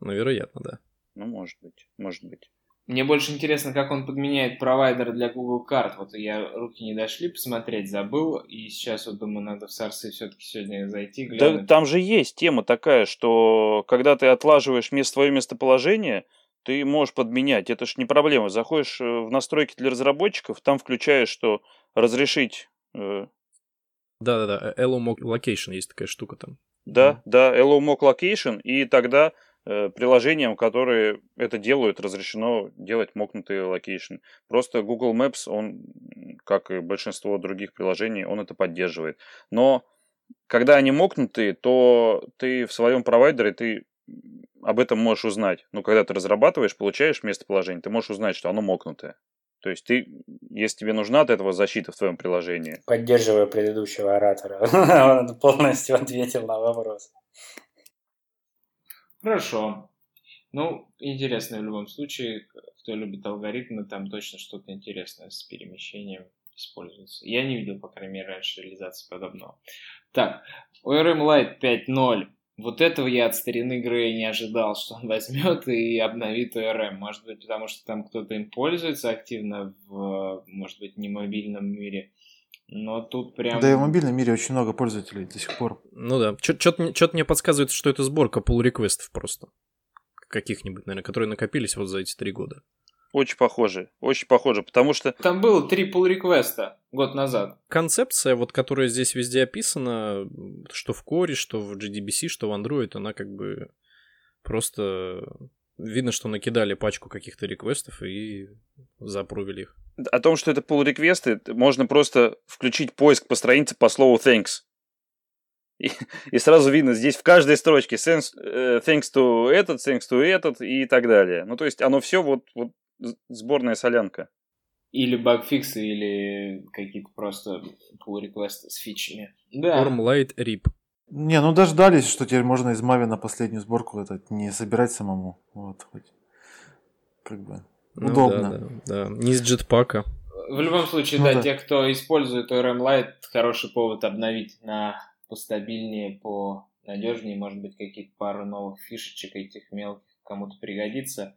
Ну, вероятно, да. Ну, может быть, может быть. Мне больше интересно, как он подменяет провайдер для Google карт. Вот я руки не дошли посмотреть, забыл, и сейчас вот думаю, надо в Сарсы все-таки сегодня зайти. Глянуть. Да, там же есть тема такая, что когда ты отлаживаешь место, свое местоположение, ты можешь подменять. Это ж не проблема. Заходишь э, в настройки для разработчиков, там включаешь, что разрешить э, да-да-да, Allow Mock Location есть такая штука там. Да, да, Allow Mock Location, и тогда э, приложениям, которые это делают, разрешено делать мокнутый location. Просто Google Maps, он, как и большинство других приложений, он это поддерживает. Но когда они мокнутые, то ты в своем провайдере, ты об этом можешь узнать. Ну, когда ты разрабатываешь, получаешь местоположение, ты можешь узнать, что оно мокнутое. То есть ты, если тебе нужна от этого защита в твоем приложении. Поддерживаю предыдущего оратора. Он полностью ответил на вопрос. Хорошо. Ну, интересно в любом случае. Кто любит алгоритмы, там точно что-то интересное с перемещением используется. Я не видел, по крайней мере, раньше реализации подобного. Так, ORM Lite 5.0 вот этого я от старины Грея не ожидал, что он возьмет и обновит ORM. Может быть, потому что там кто-то им пользуется активно в, может быть, не мобильном мире. Но тут прям... Да и в мобильном мире очень много пользователей до сих пор. Ну да. Что-то мне подсказывает, что это сборка pull реквестов просто. Каких-нибудь, наверное, которые накопились вот за эти три года. Очень похоже, очень похоже, потому что... Там было три pull реквеста год назад. Концепция, вот которая здесь везде описана, что в Core, что в GDBC, что в Android, она как бы просто... Видно, что накидали пачку каких-то реквестов и запрувили их. О том, что это pull реквесты, можно просто включить поиск по странице по слову thanks. И, и сразу видно здесь в каждой строчке thanks, uh, thanks to этот, thanks to этот и так далее. Ну, то есть оно все вот, вот сборная солянка. Или багфиксы, или какие-то просто pull реквесты с фичами. Да. Formlight RIP. Не, ну дождались, что теперь можно из Мави на последнюю сборку это не собирать самому. Вот, хоть. Как бы. Ну, удобно. Да, да, да. Не из джетпака. В любом случае, ну, да, да, те, кто использует ORM Lite, хороший повод обновить на постабильнее, по надежнее, может быть, какие-то пару новых фишечек этих мелких кому-то пригодится.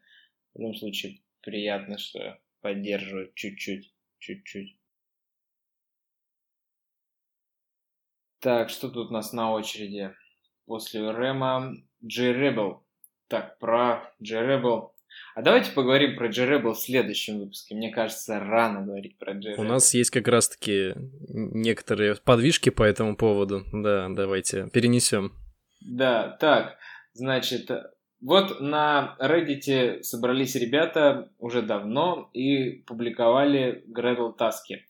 В любом случае, приятно, что поддерживают чуть-чуть, чуть-чуть. Так, что тут у нас на очереди? После Рема J-Rebel. Так, про J-Rebel. А давайте поговорим про J-Rebel в следующем выпуске. Мне кажется, рано говорить про J-Rebel. У нас есть как раз-таки некоторые подвижки по этому поводу. Да, давайте перенесем. Да, так, значит, вот на Reddit собрались ребята уже давно и публиковали Gradle таски.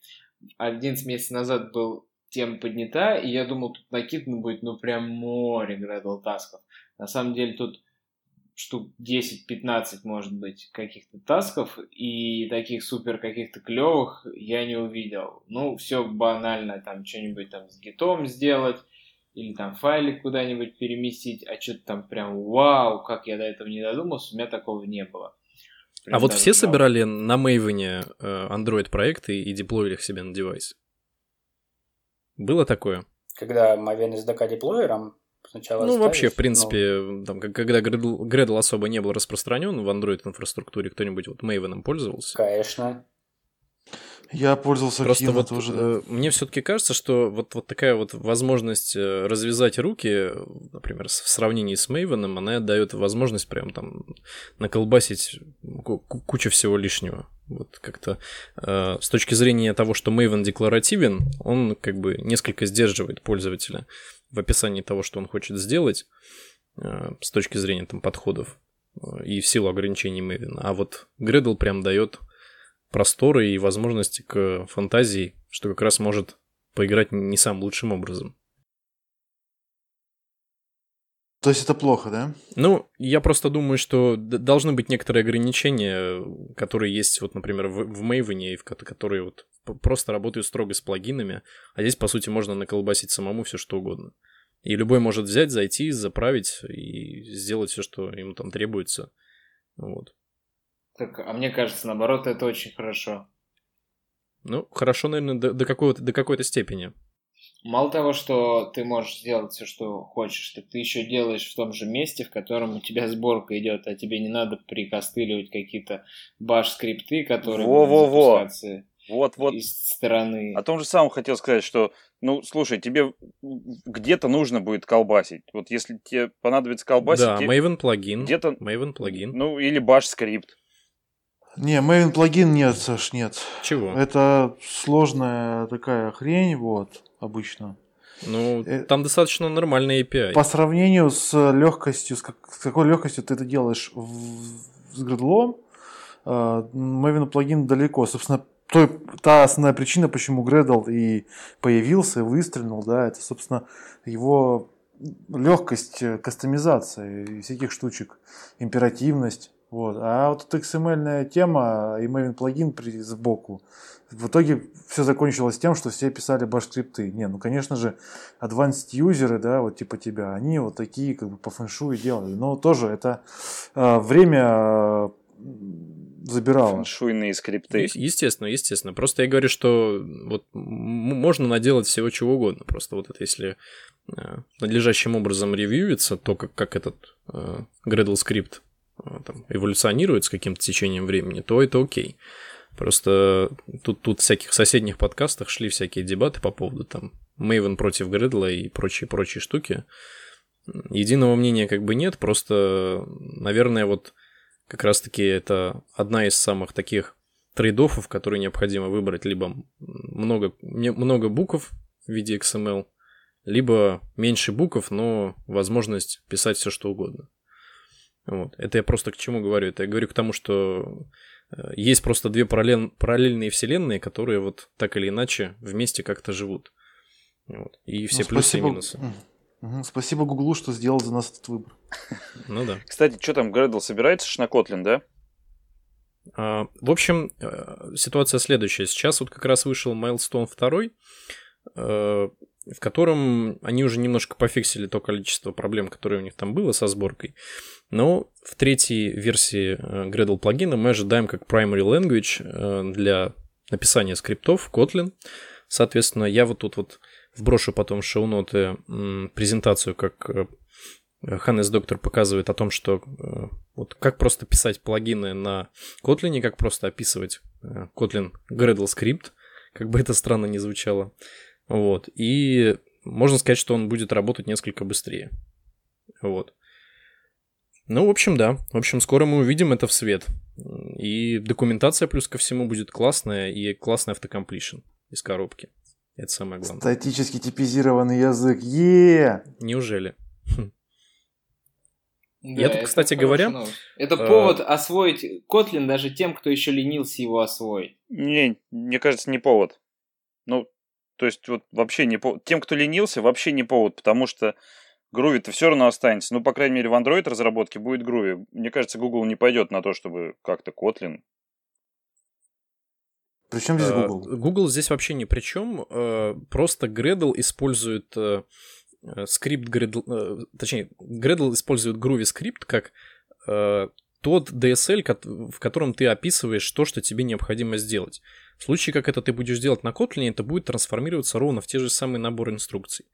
11 месяцев назад был тема поднята, и я думал, тут накидано будет, ну, прям море Gradle тасков. На самом деле тут штук 10-15, может быть, каких-то тасков, и таких супер каких-то клевых я не увидел. Ну, все банально, там, что-нибудь там с гитом сделать, или там файлик куда-нибудь переместить, а что-то там прям вау, как я до этого не додумался, у меня такого не было. Прям а вот все жалко. собирали на Maven э, Android проекты и деплоили их себе на девайс? Было такое? Когда Maven SDK деплоером сначала Ну, ставить, вообще, в принципе, ну... там, когда Gradle, Gradle особо не был распространен в Android инфраструктуре, кто-нибудь вот Maven пользовался? Конечно. Я пользовался Просто вот тоже, да. Э, мне все-таки кажется, что вот, вот такая вот возможность э, развязать руки, например, в сравнении с Мейвеном, она дает возможность прям там наколбасить кучу всего лишнего. Вот как-то э, с точки зрения того, что Maven декларативен, он как бы несколько сдерживает пользователя в описании того, что он хочет сделать э, с точки зрения там подходов э, и в силу ограничений Maven. А вот Gradle прям дает просторы и возможности к фантазии, что как раз может поиграть не самым лучшим образом. То есть это плохо, да? Ну, я просто думаю, что должны быть некоторые ограничения, которые есть, вот, например, в, в Maven, которые вот просто работают строго с плагинами, а здесь, по сути, можно наколбасить самому все что угодно. И любой может взять, зайти, заправить и сделать все, что ему там требуется. Вот. Так, а мне кажется, наоборот, это очень хорошо. Ну, хорошо, наверное, до, до, какого-то, до какой-то степени. Мало того, что ты можешь сделать все, что хочешь, так ты еще делаешь в том же месте, в котором у тебя сборка идет, а тебе не надо прикостыливать какие-то баш-скрипты, которые Во -во -во. будут запускаться вот, вот. из стороны. О том же самом хотел сказать, что, ну, слушай, тебе где-то нужно будет колбасить. Вот если тебе понадобится колбасить... Да, тебе... Maven плагин. Где-то... Maven плагин. Ну, или баш-скрипт. Не, Maven плагин нет, Саш, нет. Чего? Это сложная такая хрень, вот, обычно. Ну, Э, там достаточно нормальный API. По сравнению с легкостью, с, как- с какой легкостью ты это делаешь в- с Gradle, э, Maven плагин далеко. Собственно, той, та основная причина, почему Gradle и появился, и выстрелил, да, это, собственно, его легкость э, кастомизации всяких штучек, императивность. Вот. А вот эта XML тема и Maven плагин при, сбоку, в итоге все закончилось тем, что все писали баш-скрипты. Не, ну, конечно же, advanced юзеры, да, вот типа тебя, они вот такие как бы по фэншую делали. Но тоже это э, время э, забирало. Фэншуйные скрипты. Е- Естественно, естественно. Просто я говорю, что вот м- можно наделать всего чего угодно. Просто вот это если э, надлежащим образом ревьюется, то как, как этот э, Gradle скрипт там, эволюционирует с каким-то течением времени, то это окей. Просто тут, тут в всяких соседних подкастах шли всякие дебаты по поводу там Maven против Gradle и прочие-прочие штуки. Единого мнения как бы нет, просто, наверное, вот как раз-таки это одна из самых таких трейдофов, которые необходимо выбрать, либо много, много букв в виде XML, либо меньше букв, но возможность писать все что угодно. Вот. Это я просто к чему говорю? Это я говорю к тому, что э, есть просто две параллель- параллельные вселенные, которые вот так или иначе вместе как-то живут. Вот. И все Ну, плюсы и минусы. Спасибо Гуглу, что сделал за нас этот выбор. Ну да. Кстати, что там, Gradle собирается на Kotlin, да? А, В общем, э, ситуация следующая. Сейчас вот как раз вышел Milestone 2, э, в котором они уже немножко пофиксили то количество проблем, которые у них там было со сборкой. Но в третьей версии э, Gradle плагина мы ожидаем как primary language э, для написания скриптов Kotlin. Соответственно, я вот тут вот вброшу потом шоу-ноты презентацию, как э, Ханнес Доктор показывает о том, что э, вот как просто писать плагины на Kotlin, как просто описывать э, Kotlin Gradle скрипт, как бы это странно не звучало. Вот. И можно сказать, что он будет работать несколько быстрее. Вот. Ну, в общем, да. В общем, скоро мы увидим это в свет. И документация плюс ко всему будет классная, и классный автокомплишн из коробки. Это самое главное. Статически типизированный язык. е Неужели? Да, Я тут, кстати говоря, новость. Это э, повод освоить Kotlin даже тем, кто еще ленился его освоить. Не, мне кажется, не повод. Ну, то есть, вот вообще не повод. Тем, кто ленился, вообще не повод, потому что Groovy-то все равно останется. Ну, по крайней мере, в Android разработке будет Groovy. Мне кажется, Google не пойдет на то, чтобы как-то Kotlin. Причем здесь Э, Google? Google здесь вообще ни при чем. Просто Gradle использует э, э, скрипт Gradle, э, точнее, Gradle использует Groovy скрипт как э, тот DSL, в котором ты описываешь то, что тебе необходимо сделать. В случае, как это ты будешь делать на Kotlin, это будет трансформироваться ровно в те же самые наборы инструкций.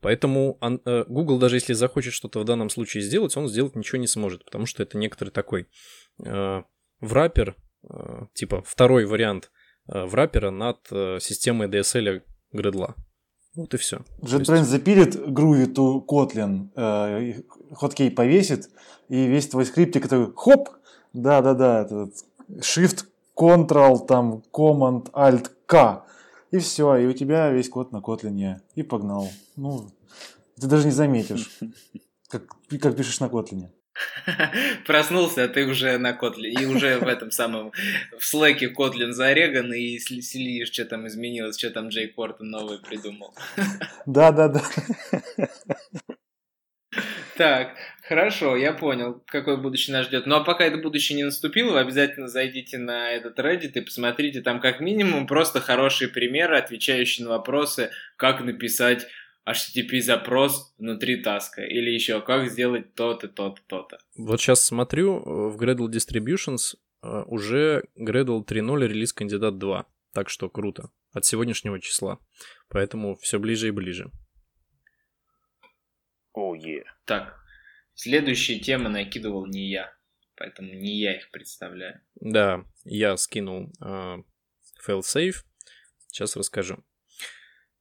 Поэтому ан- э, Google, даже если захочет что-то в данном случае сделать, он сделать ничего не сможет, потому что это некоторый такой э, враппер, э, типа второй вариант э, враппера над э, системой DSL Gradle. Вот и все. JetBrains запилит Groovy to Kotlin, э, хоткей повесит, и весь твой скриптик такой хоп, да-да-да, этот Shift, Ctrl, там, Command, Alt, K, и все, и у тебя весь код на Kotlin, и погнал. Ну, ты даже не заметишь, как, как пишешь на Kotlin. Проснулся, а ты уже на Kotlin, и уже в этом самом, в слэке Kotlin зареган, и следишь, что там изменилось, что там Джей Портон новый придумал. Да, да, да. Так, хорошо, я понял, какое будущее нас ждет. Ну а пока это будущее не наступило, вы обязательно зайдите на этот Reddit и посмотрите там как минимум просто хорошие примеры, отвечающие на вопросы, как написать HTTP запрос внутри таска, или еще как сделать то-то, то-то, то-то. Вот сейчас смотрю, в Gradle Distributions э, уже Gradle 3.0 релиз кандидат 2, так что круто, от сегодняшнего числа, поэтому все ближе и ближе. О, oh, yeah. Так, следующие темы накидывал не я, поэтому не я их представляю. Да, я скинул э, failsafe, сейчас расскажу.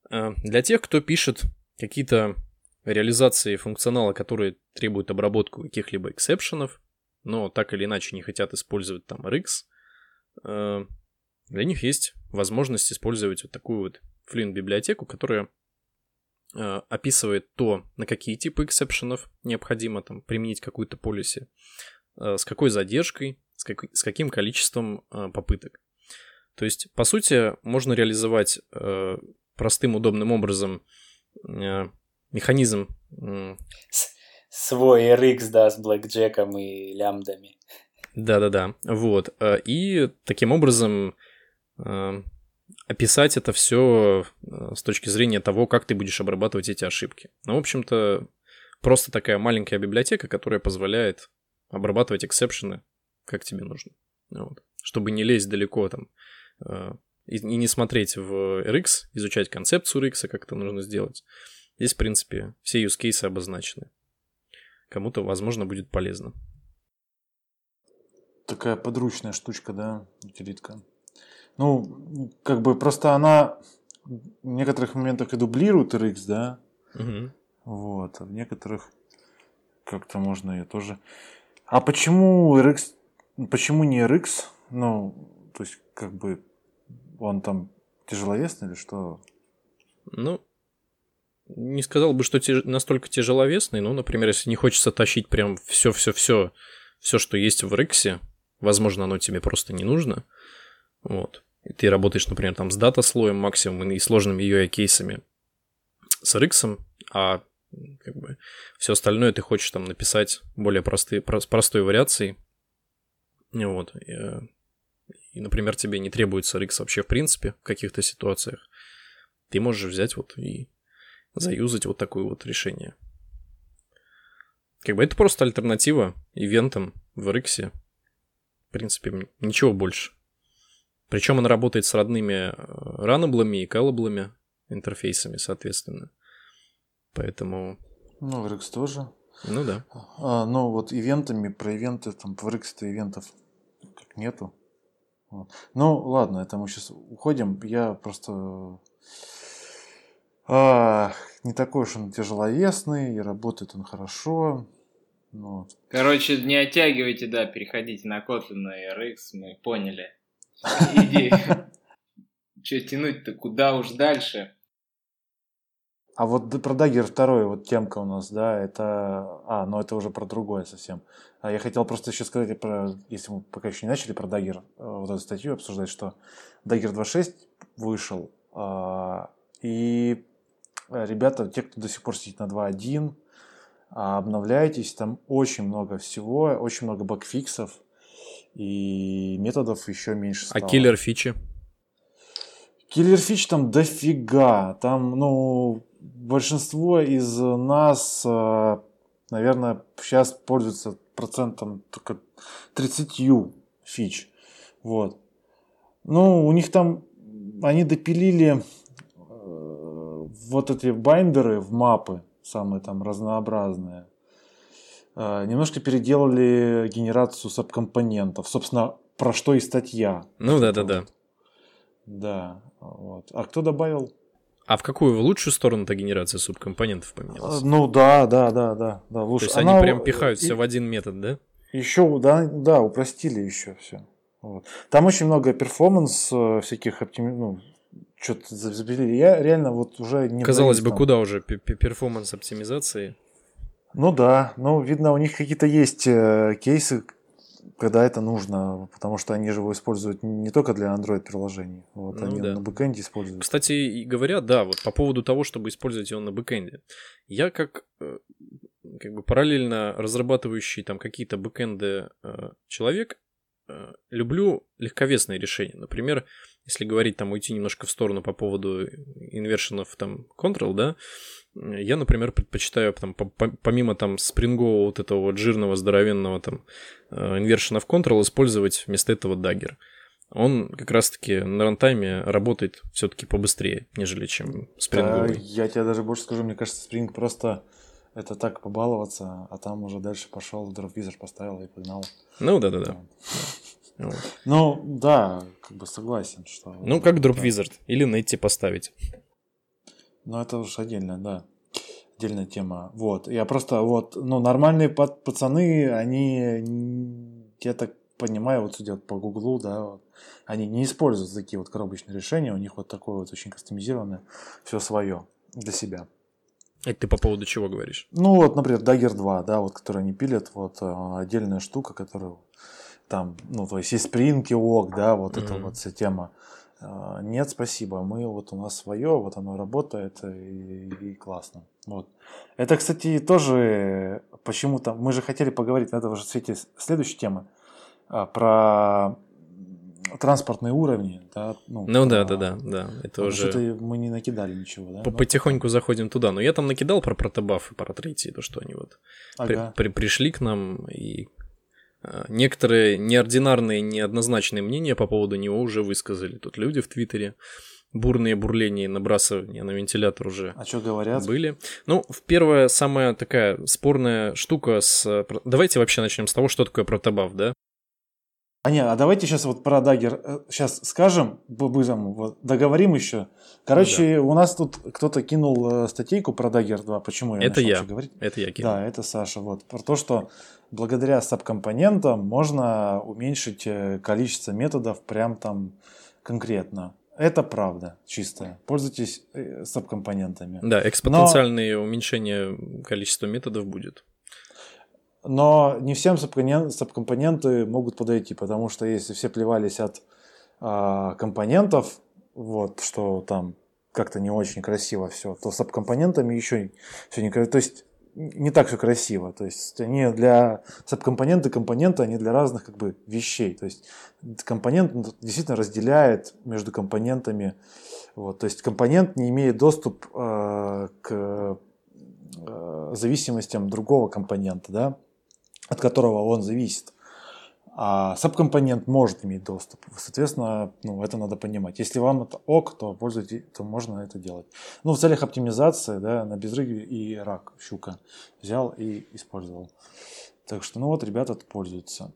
Э, для тех, кто пишет какие-то реализации функционала, которые требуют обработку каких-либо эксепшенов, но так или иначе не хотят использовать там RX, э, для них есть возможность использовать вот такую вот Flint библиотеку, которая описывает то, на какие типы эксепшенов необходимо там применить какую-то полиси, с какой задержкой, с, как, с каким количеством попыток. То есть, по сути, можно реализовать простым, удобным образом э, механизм. Свой RX, да, с блэкджеком и лямбдами. Да-да-да, вот. Э, и таким образом э, описать это все с точки зрения того, как ты будешь обрабатывать эти ошибки. Ну, в общем-то, просто такая маленькая библиотека, которая позволяет обрабатывать эксепшены, как тебе нужно. Вот. Чтобы не лезть далеко там и, и не смотреть в RX, изучать концепцию RX, как это нужно сделать. Здесь, в принципе, все use cases обозначены. Кому-то, возможно, будет полезно. Такая подручная штучка, да, утилитка. Ну, как бы просто она в некоторых моментах и дублирует RX, да. Угу. Вот, а в некоторых как-то можно ее тоже. А почему RX, почему не RX? Ну, то есть, как бы он там тяжеловесный или что? Ну, не сказал бы, что тяж... настолько тяжеловесный, но, например, если не хочется тащить прям все-все-все, все, что есть в Рексе, возможно, оно тебе просто не нужно, вот, ты работаешь, например, там с дата-слоем максимум и сложными UI-кейсами с Rx, а как бы все остальное ты хочешь там написать более простые, простой вариацией, вот, э, и, например, тебе не требуется RX вообще в принципе в каких-то ситуациях, ты можешь взять вот и заюзать вот такое вот решение. Как бы это просто альтернатива ивентам в RX. В принципе, ничего больше. Причем она работает с родными э, ранаблами и калаблами, интерфейсами, соответственно. Поэтому... Ну, в RX тоже. Ну да. А, ну вот ивентами, про ивенты, там в RX-то ивентов как нету. Вот. Ну, ладно, это мы сейчас уходим. Я просто а, не такой уж он тяжеловесный, и работает он хорошо. Ну вот. Короче, не оттягивайте, да, переходите на Kotlin, на RX, мы поняли. Идею. Че тянуть-то, куда уж дальше? А вот про Dagger 2, вот темка у нас, да, это... А, ну это уже про другое совсем. А я хотел просто еще сказать, про, если мы пока еще не начали про Dagger, э, вот эту статью обсуждать, что Dagger 2.6 вышел, а, и ребята, те, кто до сих пор сидит на 2.1, а, обновляйтесь, там очень много всего, очень много багфиксов, и методов еще меньше а стало. А киллер фичи? Киллер фич там дофига. Там, ну, большинство из нас, э, наверное, сейчас пользуются процентом только 30 фич. Вот. Ну, у них там, они допилили э, вот эти байндеры в мапы, самые там разнообразные. Э, немножко переделали генерацию сабкомпонентов. Собственно, про что и статья. Ну да, да, да. Да. Вот. А кто добавил? А в какую в лучшую сторону-то генерация субкомпонентов поменялась? Ну да, да, да, да, да. Лучше. То есть Она... они прям пихают все в один метод, да? Еще, да, да, упростили еще все. Вот. Там очень много performance э, всяких оптими... ну, что-то забили. Я реально вот уже не Казалось бы, куда уже performance оптимизации? Ну да, ну видно у них какие-то есть э, кейсы, когда это нужно, потому что они же его используют не только для Android приложений, вот Ну они да. на бэкэнде используют. Кстати, говоря, да, вот по поводу того, чтобы использовать его на бэкэнде. Я как, э, как бы параллельно разрабатывающий там какие-то бэкэнды э, человек, люблю легковесные решения. Например, если говорить там уйти немножко в сторону по поводу инвершенов там Control, да, я, например, предпочитаю там по- по- помимо там спрингового вот этого вот жирного здоровенного там э, инвершена в Control использовать вместо этого Dagger он как раз-таки на рантайме работает все-таки побыстрее, нежели чем Да, спринговый. я тебе даже больше скажу, мне кажется, Spring просто это так побаловаться, а там уже дальше пошел, дропвизор поставил и погнал. Ну да-да-да. Вот. Ну, да, как бы согласен, что... Ну, как Drop. Wizard. Или найти поставить. Ну, это уж отдельно, да. Отдельная тема. Вот. Я просто вот, ну, нормальные пацаны, они, я так понимаю, вот судя по Гуглу, да, вот, они не используют такие вот коробочные решения, у них вот такое вот очень кастомизированное, все свое для себя. Это ты по поводу чего говоришь? Ну, вот, например, Dagger 2, да, вот, который они пилят, вот, э, отдельная штука, которую там, ну, то есть есть Spring и Ок, да, вот эта Мгм. вот вся тема. Э, Нет, спасибо, мы вот у нас свое, вот оно работает и, и классно. Вот. Это, кстати, тоже почему-то, мы же хотели поговорить на этом же свете следующей темы, а, про транспортные уровни, да, Ну про- да, да, да, да. Это уже что мы не накидали ничего, да? по- Ну, потихоньку заходим туда. Но я там накидал про протобаф и про третий, то, что они вот при- ага. при- пришли к нам и некоторые неординарные, неоднозначные мнения по поводу него уже высказали. Тут люди в Твиттере бурные бурления и набрасывания на вентилятор уже А что говорят? были. Ну, в первая самая такая спорная штука с... э, Давайте вообще начнем с того, что такое протобаф, да? А не, а давайте сейчас вот про Дагер сейчас скажем по-быстрому, вот, договорим еще. Короче, у нас тут кто-то кинул э, статейку про Dagger 2. Почему я Это начал я. говорить? Это я кинул. Да, это Саша. Вот про то, что благодаря сабкомпонентам можно уменьшить э, количество методов прям там конкретно. Это правда, чистая. Пользуйтесь э, сабкомпонентами. Да, экспоненциальное уменьшение количества методов будет. Но не всем сабкомпонен- сабкомпоненты могут подойти, потому что если все плевались от а, компонентов, вот, что там как-то не очень красиво все, то с сабкомпонентами еще все не красиво. То есть не так все красиво. То есть они для сабкомпоненты, компоненты, они для разных как бы вещей. То есть компонент действительно разделяет между компонентами. Вот, то есть компонент не имеет доступ э, к э, зависимостям другого компонента, да, от которого он зависит. А сабкомпонент может иметь доступ. Соответственно, ну, это надо понимать. Если вам это ок, то пользуйтесь, то можно это делать. Ну, в целях оптимизации, да, на безрыге и рак щука взял и использовал. Так что, ну вот, ребята пользуются.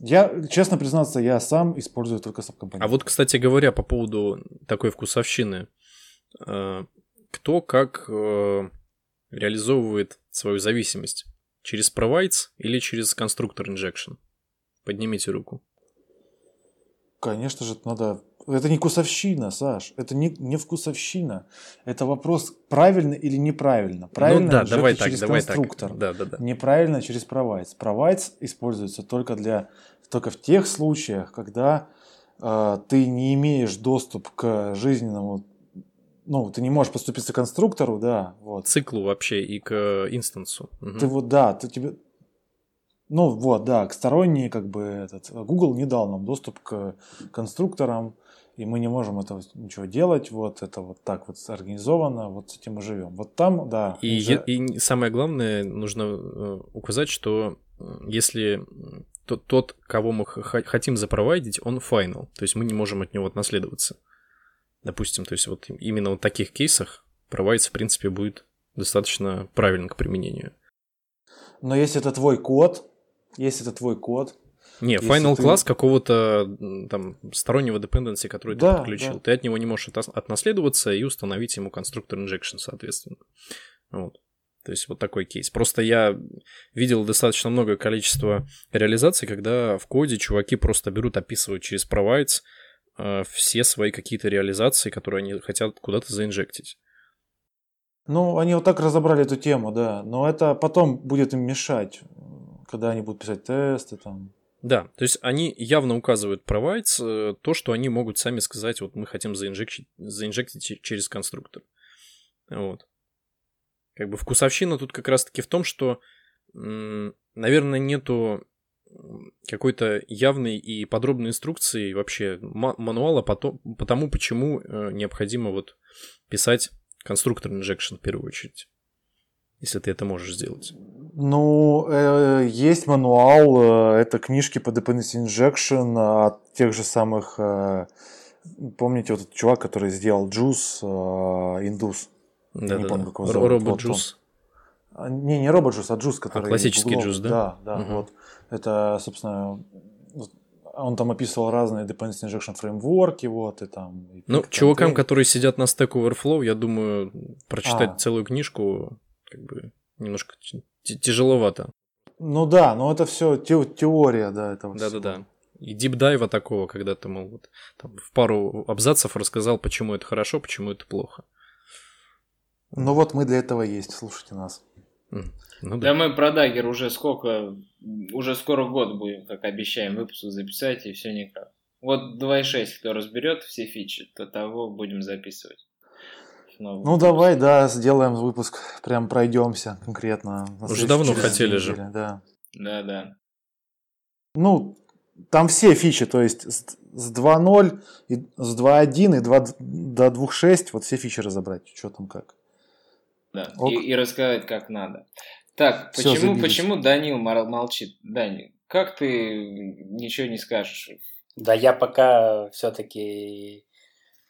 Я, честно признаться, я сам использую только сабкомпонент. А вот, кстати говоря, по поводу такой вкусовщины, э, кто как э, реализовывает свою зависимость? Через provides или через конструктор injection? Поднимите руку. Конечно же, надо... Это не вкусовщина, Саш. Это не, не вкусовщина. Это вопрос, правильно или неправильно. Правильно ну да, давай так, через давай конструктор. так. Да, да, да. Неправильно через provides. Provides используется только, для, только в тех случаях, когда э, ты не имеешь доступ к жизненному... Ну, ты не можешь подступиться к конструктору, да, вот. Циклу вообще и к инстансу. Мгм. Ты вот, да, ты тебе... Ну вот, да, к сторонние, как бы, этот, Google не дал нам доступ к конструкторам, и мы не можем этого ничего делать, вот, это вот так вот организовано, вот с этим мы живем. Вот там, да. И, из-за- е- и самое главное, нужно э, указать, что э, если тот, тот, кого мы хотим запровайдить, он final, то есть мы не можем от него отнаследоваться. Допустим, то есть вот именно в таких кейсах провайдс, в принципе, будет достаточно правильно к применению. Но если это твой код, если это твой код, Не, Если final ты- класс какого-то там стороннего dependency, который Да, ты подключил, да. ты от него не можешь отнаследоваться и установить ему конструктор injection, соответственно. Вот. То есть вот такой кейс. Просто я видел достаточно многое количество реализаций, когда в коде чуваки просто берут, описывают через provides все свои какие-то реализации, которые они хотят куда-то заинжектить. Ну, они вот так разобрали эту тему, да. Но это потом будет им мешать, когда они будут писать тесты там. Да, то есть они явно указывают provides э, то, что они могут сами сказать, вот мы хотим заинжектить, заинжектить через конструктор. Вот. Как бы вкусовщина тут как раз-таки в том, что, наверное, нету какой-то явной и подробной инструкции вообще мануала по, то, по тому, почему э, необходимо вот писать конструктор injection в первую очередь, если ты это можешь сделать. Ну, э, есть мануал, э, это книжки по dependency injection от тех же самых, э, помните, вот этот чувак, который сделал Juice, э, Индус. Да, не да, помню, да. как его зовут. Робот Juice. А, не, не робот Juice, а Juice, который... А классический Juice, да? Да, да, угу. вот. Это, собственно, он там описывал разные dependency injection фреймворки, вот, и там... И ну, чувакам, которые сидят на Stack Overflow, я думаю, прочитать а. целую книжку, как бы, немножко тяжеловато. Ну да, но это все те теория, да, этого Да-да-да. И дипдайва такого, когда ты, мол, вот, там, в пару абзацев рассказал, почему это хорошо, почему это плохо. Ну вот мы для этого есть, слушайте нас. Ну, да. да мы про Дагер уже сколько, уже скоро год будем, как обещаем, выпуск записать, и все никак. Вот 2.6, кто разберет все фичи, то того будем записывать. Ну выпуск. давай, да, сделаем выпуск, прям пройдемся конкретно. Уже давно хотели же. Да. Да, да. Ну, там все фичи, то есть с, с 2.0, и, с 2.1 и 2, до 2.6, вот все фичи разобрать, что там как. Да, и, и рассказать как надо. Так, Все, почему, почему Данил молчит? Данил, как ты ничего не скажешь? Да я пока все-таки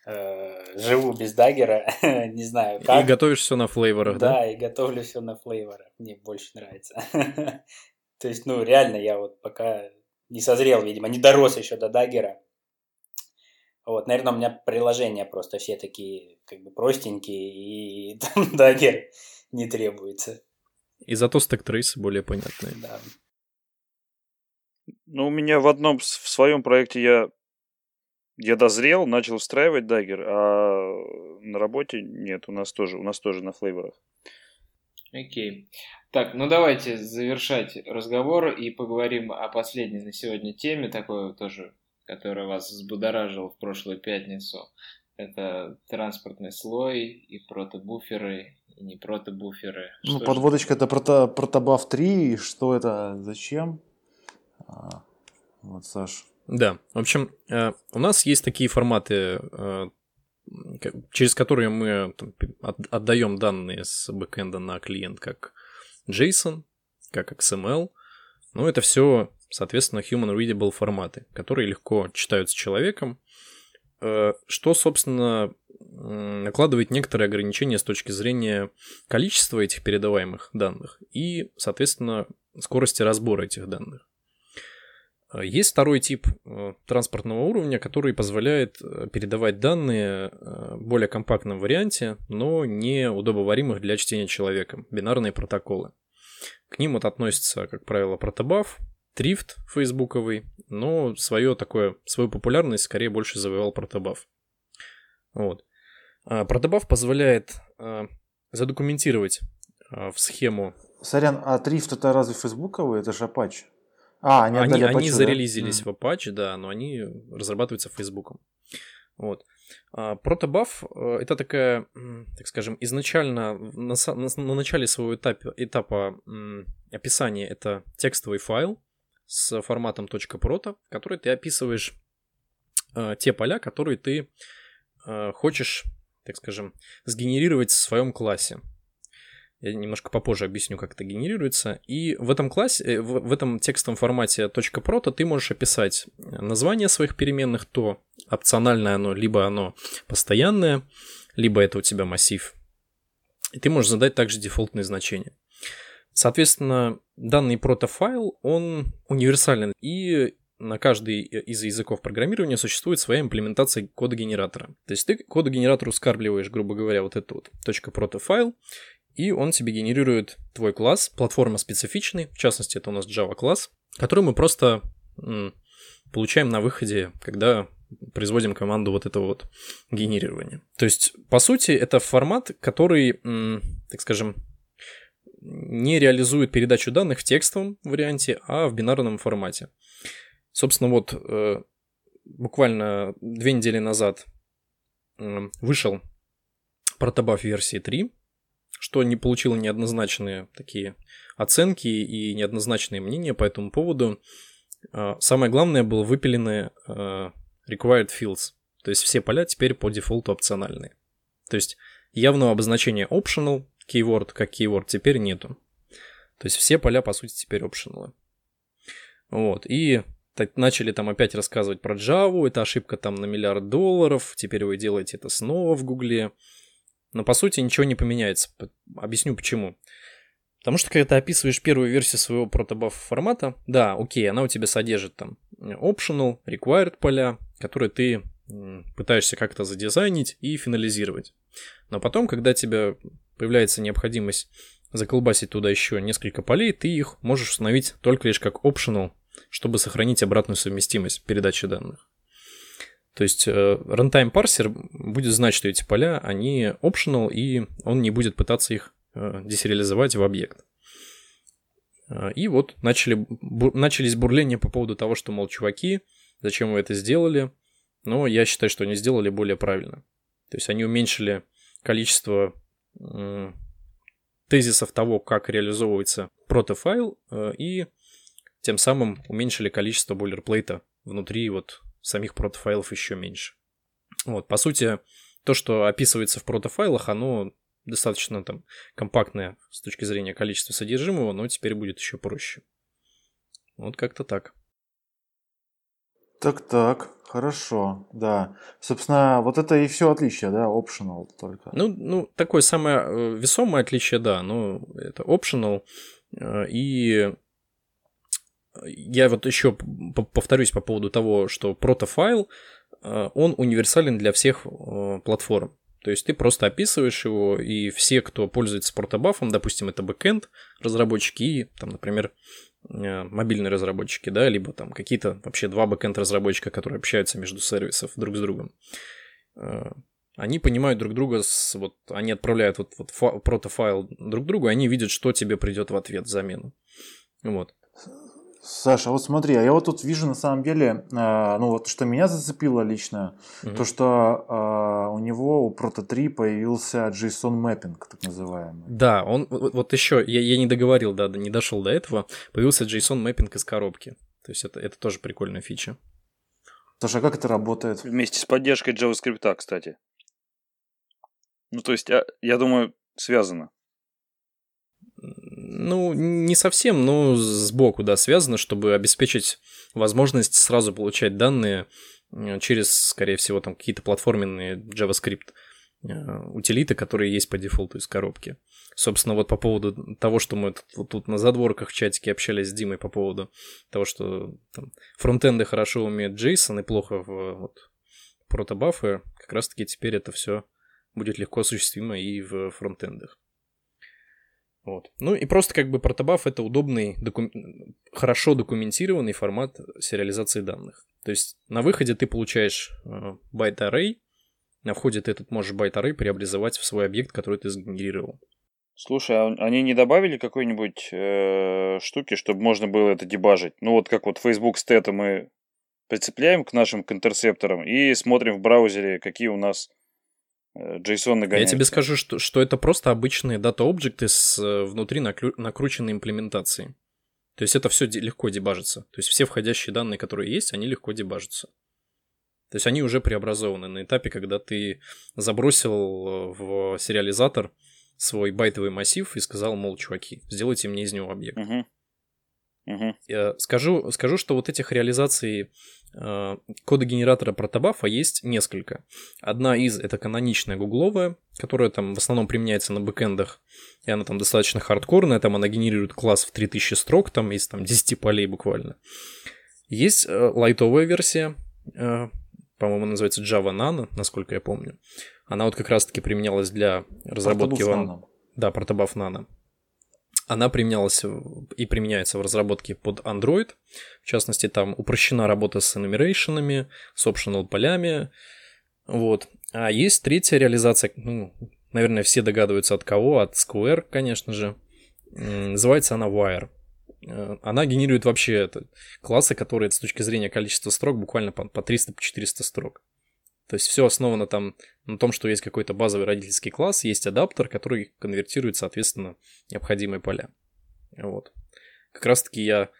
э, живу без даггера, не знаю как. И готовишь все на флейворах, да? Да, и готовлю все на флейворах, мне больше нравится. То есть, ну, реально, я вот пока не созрел, видимо, не дорос еще до даггера. Вот, наверное, у меня приложения просто все такие как бы простенькие, и там Dagger не требуется. И зато стек трейсы более понятные. Да. Ну, у меня в одном, в своем проекте я, я дозрел, начал встраивать Dagger, а на работе нет, у нас тоже, у нас тоже на флейворах. Окей. Так, ну давайте завершать разговор и поговорим о последней на сегодня теме, такой тоже который вас взбудоражил в прошлую пятницу. Это транспортный слой и протобуферы, и не протобуферы. Ну, что подводочка это прото, протобаф 3, что это, зачем? А, вот, Саш. Да, в общем, э, у нас есть такие форматы, э, через которые мы отдаем данные с бэкэнда на клиент, как JSON, как XML. Но это все соответственно, human readable форматы, которые легко читаются человеком, э, что, собственно, накладывает некоторые ограничения с точки зрения количества этих передаваемых данных и, соответственно, скорости разбора этих данных. Э, есть второй тип э, транспортного уровня, который позволяет передавать данные в более компактном варианте, но не удобоваримых для чтения человеком, бинарные протоколы. К ним вот относится, как правило, протобаф, трифт фейсбуковый, но свое такое, свою популярность скорее больше завоевал протобаф. Вот. А, протобаф позволяет а, задокументировать а, в схему... Сорян, а трифт это разве фейсбуковый? Это же Apache. А, они, они, Apache, они зарелизились да? в Apache, да, но они разрабатываются Фейсбуком. Вот. Протобаф э, это такая, так скажем, изначально на, на, на начале своего этапа, этапа описания это текстовый файл, с форматом .proto, в которой ты описываешь э, те поля, которые ты э, хочешь, так скажем, сгенерировать в своем классе. Я немножко попозже объясню, как это генерируется. И в этом классе, э, в, этом текстовом формате .proto ты можешь описать название своих переменных, то опциональное оно, либо оно постоянное, либо это у тебя массив. И ты можешь задать также дефолтные значения. Соответственно, данный протофайл, он универсален, и на каждый из языков программирования существует своя имплементация кода генератора. То есть ты коду генератору скармливаешь, грубо говоря, вот этот вот .proto и он тебе генерирует твой класс, платформа специфичный, в частности, это у нас Java класс, который мы просто получаем на выходе, когда производим команду вот этого вот генерирования. То есть, по сути, это формат, который, так скажем, не реализует передачу данных в текстовом варианте, а в бинарном формате. Собственно, вот э, буквально две недели назад вышел протобаф версии 3, что не получило неоднозначные такие оценки и неоднозначные мнения по этому поводу. А, самое главное было выпилены а, required fields, то есть все поля теперь по дефолту опциональные. То есть явного обозначения optional keyword как keyword теперь нету. То есть все поля, по сути, теперь optional. Вот, и начали там опять рассказывать про Java, это ошибка там на миллиард долларов, теперь вы делаете это снова в Гугле. Но по сути ничего не поменяется. Объясню почему. Потому что когда ты описываешь первую версию своего протобаф формата, да, окей, она у тебя содержит там optional, required поля, которые ты пытаешься как-то задизайнить и финализировать. Но потом, когда у тебя появляется необходимость заколбасить туда еще несколько полей, ты их можешь установить только лишь как optional, чтобы сохранить обратную совместимость передачи данных. То есть э, runtime парсер будет знать, что эти поля, они optional, и он не будет пытаться их Э, десериализовать в объект. Э, и вот начали, бу, начались бурления по поводу того, что, мол, чуваки, зачем вы это сделали? Но я считаю, что они сделали более правильно. То есть они уменьшили количество тезисов того, как реализовывается протофайл, и тем самым уменьшили количество бойлерплейта внутри вот самих протофайлов еще меньше. Вот, по сути, то, что описывается в протофайлах, оно достаточно там компактная с точки зрения количества содержимого, но теперь будет еще проще. Вот как-то так. Так-так, хорошо, да. Собственно, вот это и все отличие, да, optional только. Ну, ну такое самое э, весомое отличие, да, но это optional. Э, и я вот еще повторюсь по поводу того, что proto файл, э, он универсален для всех платформ. То есть ты просто описываешь его, и все, кто пользуется протобафом, допустим, это бэкэнд разработчики там, например, э, мобильные разработчики, да, либо там какие-то вообще два бэкэнд разработчика, которые общаются между сервисов друг с другом. Э, они понимают друг друга, с, вот они отправляют вот, вот фа, proto файл друг другу, и они видят, что тебе придет в ответ замену. Вот. Саша, вот смотри, а я вот тут вижу на самом деле, э, ну вот что меня зацепило лично, угу. то что э, у него у Proto 3 появился JSON мэппинг, так называемый. Да, он вот еще, я, я не договорил, да, не дошел до этого, появился JSON мэппинг из коробки. То есть это, это тоже прикольная фича. Саша, а как это работает? Вместе с поддержкой JavaScript, кстати. Ну, то есть, а, я думаю, связано. Ну, не совсем, но сбоку, да, связано, чтобы обеспечить возможность сразу получать данные э, через, скорее всего, там какие-то платформенные JavaScript э, утилиты, которые есть по дефолту из коробки. Собственно, вот по поводу того, что мы тут, вот тут на задворках в чатике общались с Димой по поводу того, что там, фронтенды хорошо умеют JSON и плохо в вот, протобафы, как раз-таки теперь это все будет легко осуществимо и в фронтендах. Вот. Ну и просто как бы Protobuf это удобный, доку... хорошо документированный формат сериализации данных. То есть на выходе ты получаешь э, byte array, на входе ты этот можешь byte array преобразовать в свой объект, который ты сгенерировал. Слушай, а они не добавили какой-нибудь э, штуки, чтобы можно было это дебажить? Ну вот как вот Facebook Stetho мы прицепляем к нашим к интерсепторам и смотрим в браузере, какие у нас JSON нагоняется. Я тебе скажу, что, что это просто обычные дата-объекты с э, внутри накру- накрученной имплементацией. То есть это все легко дебажится. То есть все входящие данные, которые есть, они легко дебажатся. То есть они уже преобразованы на этапе, когда ты забросил э, в сериализатор свой байтовый массив и сказал, мол, чуваки, сделайте мне из него объект. Угу. Угу. Скажу, скажу, что вот этих реализаций э, кода генератора протобафа есть несколько. Одна из это каноничная гугловая, которая там в основном применяется на бэкэндах, и она там достаточно хардкорная, там она генерирует класс в 3000 строк, там из там 10 полей буквально. Есть э, лайтовая версия, э, по-моему, называется Java Nano, насколько я помню. Она вот как раз-таки применялась для разработки... Protobuf Nano. Да, Protobuf Nano. Она применялась и применяется в разработке под Android. В частности, там упрощена работа с enumeration, с optional полями. Вот. А есть третья реализация, ну, наверное, все догадываются от кого, от Square, конечно же. Называется она Wire. Э, она генерирует вообще это, классы, которые с точки зрения количества строк буквально по 300-400 строк. То есть все основано там на том, что есть какой-то базовый родительский класс, есть адаптер, который конвертирует, соответственно, необходимые поля. Вот. Как раз таки я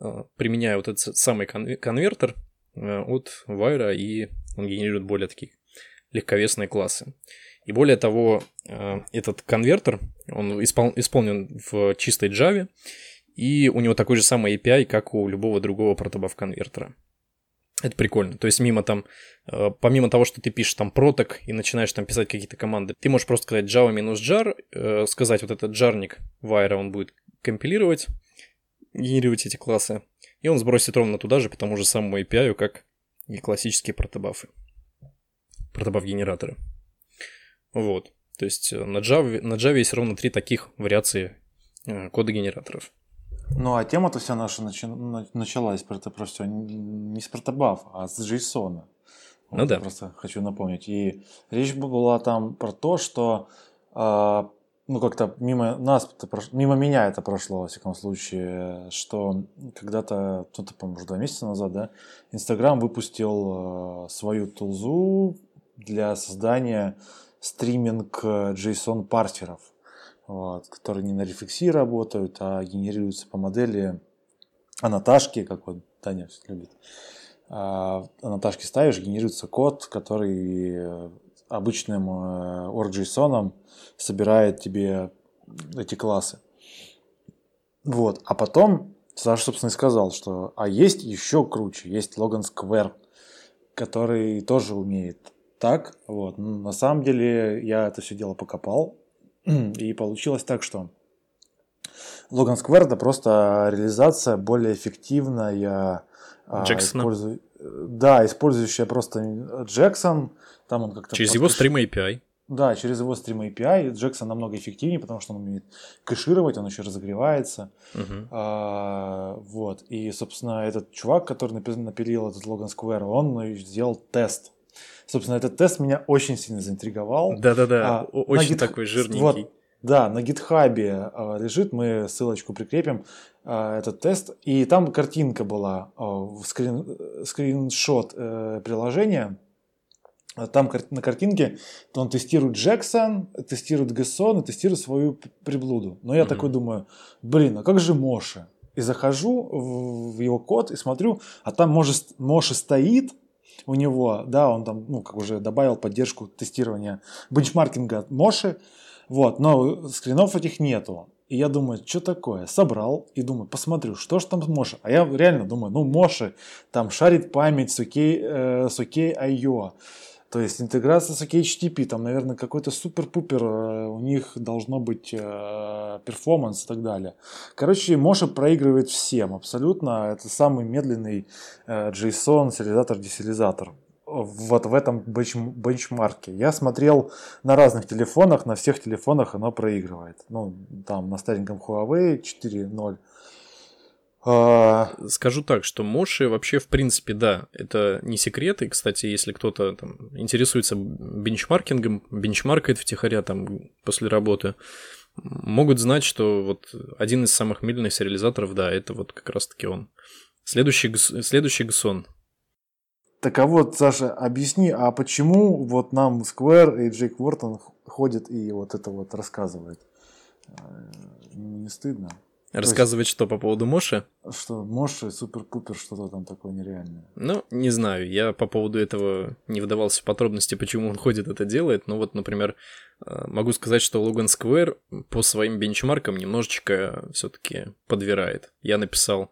э, применяю вот этот самый конвертер э, от Wire, и он генерирует более такие легковесные классы. И более того, э, этот конвертер, он испол- исполнен в чистой Java, и у него такой же самый API, как у любого другого протобаф конвертера. Это прикольно. То есть мимо там, э, помимо того, что ты пишешь там проток и начинаешь там писать какие-то команды, ты можешь просто сказать java минус jar, э, сказать вот этот жарник вайра, он будет компилировать, генерировать эти классы, и он сбросит ровно туда же по тому же самому API, как и классические протобафы. Протобаф-генераторы. Вот. То есть э, на Java, на Java есть ровно три таких вариации кода генераторов. Ну, а тема-то вся наша началась про это про все не с протобаф, а с. Вот ну да. Просто хочу напомнить. И речь была там про то, что э, ну как-то мимо нас, мимо меня это прошло, во всяком случае, что когда-то, кто-то, по-моему, два месяца назад, да, Инстаграм выпустил э, свою тулзу для создания стриминг JSON парсеров вот, которые не на рефлекси работают, а генерируются по модели анаташки, как вот Таня любит. А, анаташки ставишь, генерируется код, который обычным э, ORG-JSON собирает тебе эти классы. Вот. А потом Саша, собственно, и сказал, что а есть еще круче, есть Logan Square, который тоже умеет так. Вот. на самом деле я это все дело покопал, и получилось так, что Логан Сквер это просто реализация более эффективная. А, Джексона. Используя, да, использующая просто Джексон. Там он как-то через его стрим API. Да, через его стрим API Джексон намного эффективнее, потому что он умеет кэшировать, он еще разогревается. Uh-huh. А, вот. И, собственно, этот чувак, который напилил этот Логан Сквер, он сделал тест Собственно, этот тест меня очень сильно заинтриговал. Да-да-да, а, очень гит... такой жирненький. Вот, да, на гитхабе а, лежит, мы ссылочку прикрепим, а, этот тест. И там картинка была, а, скрин, скриншот э, приложения. Там на картинке он тестирует Джексон, тестирует Гессон и тестирует свою приблуду. Но я mm-hmm. такой думаю, блин, а как же Моше? И захожу в его код и смотрю, а там Моше, Моше стоит, у него, да, он там, ну, как уже добавил поддержку тестирования бенчмаркинга Моши, вот, но скринов этих нету. И я думаю, что такое? Собрал и думаю, посмотрю, что же там Моша. А я реально думаю, ну Моши там шарит память с окей, э, с окей IO. То есть интеграция с OKHTTP, там, наверное, какой-то супер-пупер э, у них должно быть э, перформанс и так далее. Короче, Моша проигрывает всем абсолютно. Это самый медленный э, JSON сериализатор-десерилизатор вот в этом бенч бенчмарке. Я смотрел на разных телефонах, на всех телефонах оно проигрывает. Ну, там на стареньком Huawei 4.0 а, Скажу так, что Моши вообще, в принципе, да, это не секрет. И, кстати, если кто-то там интересуется бенчмаркингом, бенчмаркает втихаря там после работы, могут знать, что вот один из самых медленных сериализаторов, да, это вот как раз-таки он. Следующий, следующий Гсон. Так а вот, Саша, объясни, а почему вот нам Square и Джейк Уортон ходят и вот это вот рассказывают? Э, не стыдно? Рассказывать есть, что по поводу Моши? Что Моши, супер-пупер, что-то там такое нереальное. Ну, не знаю, я по поводу этого не вдавался в подробности, почему он ходит это делает, но вот, например, э, могу сказать, что Logan Square по своим бенчмаркам немножечко все таки подвирает. Я написал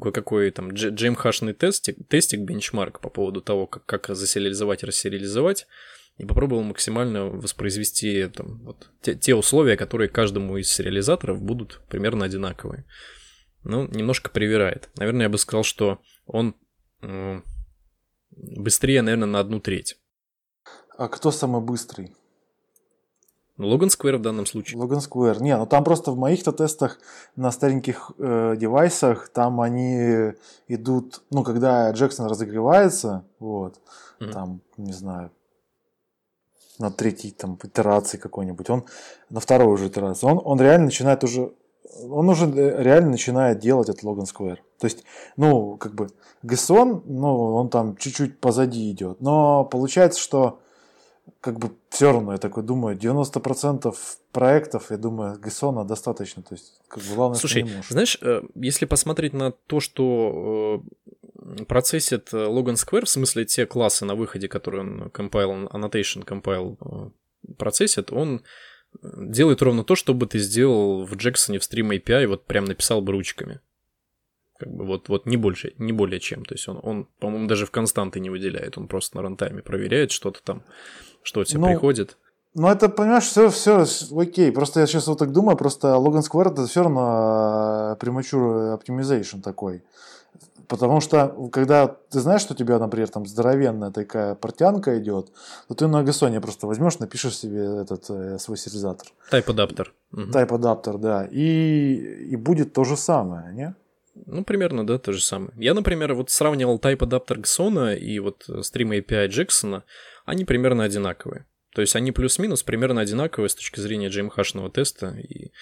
кое-какой там джеймхашный тестик, тестик бенчмарк по поводу того, как, как засериализовать и рассериализовать, и попробовал максимально воспроизвести там, вот, те, те условия, которые каждому из сериализаторов будут примерно одинаковые. Ну, немножко привирает. Наверное, я бы сказал, что он э, быстрее, наверное, на одну треть. А кто самый быстрый? Logan Square в данном случае. Logan Square. Не, ну там просто в моих-то тестах на стареньких э, девайсах, там они идут, ну, когда Джексон разогревается, вот, Мгм. там, не знаю, на третьей там итерации какой-нибудь, он на второй уже итерации, он, он реально начинает уже, он уже э, реально начинает делать этот Logan Square. То есть, ну, как бы, GSON, ну, он там чуть-чуть позади идет, но получается, что как бы все равно, я такой думаю, 90% проектов, я думаю, GSON достаточно. То есть, как бы главное, Слушай, что не можешь. знаешь, э, если посмотреть на то, что э, процессит э, Logan Square, в смысле те классы на выходе, которые он compile, annotation compile э, процессит, он э, делает ровно то, что бы ты сделал в Джексоне в Stream API, вот прям написал бы ручками. Как бы вот, вот не больше, не более чем. То есть он, он, по-моему, даже в константы не выделяет, он просто на рантайме проверяет что-то там, что у тебя Ну, приходит. Ну, это, понимаешь, все, все окей. Просто я сейчас вот так думаю, просто Logan Square это все равно premature optimization такой. Потому что, когда ты знаешь, что у тебя, например, там здоровенная такая портянка идет, то ты на GSON просто возьмешь, напишешь себе этот э, свой сериализатор. Type адаптер. Мгм. Type адаптер, да. И, и будет то же самое, не? Ну, примерно, да, то же самое. Я, например, вот сравнивал Type адаптер Xona и вот Stream API Jackson, они примерно одинаковые. То есть они плюс-минус примерно одинаковые с точки зрения GMH-шного теста, и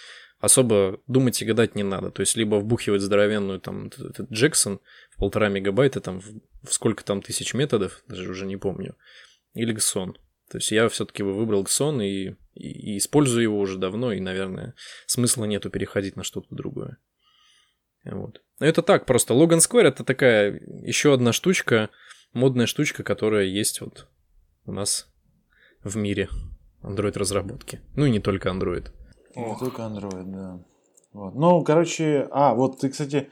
особо думать и гадать не надо. То есть либо вбухивать здоровенную там этот- Jackson в полтора мегабайта, там в, сколько там тысяч методов, даже уже не помню, или Xon. То есть я все-таки выбрал Xon и, и, и использую его уже давно, и, наверное, смысла нету переходить на что-то другое. Вот. Но это так, просто Logan Square это такая еще одна штучка, модная штучка, которая есть вот у нас в мире Android разработки. Ну и не только Android. Не только Android, да. Вот. Ну, короче, а, вот ты, кстати,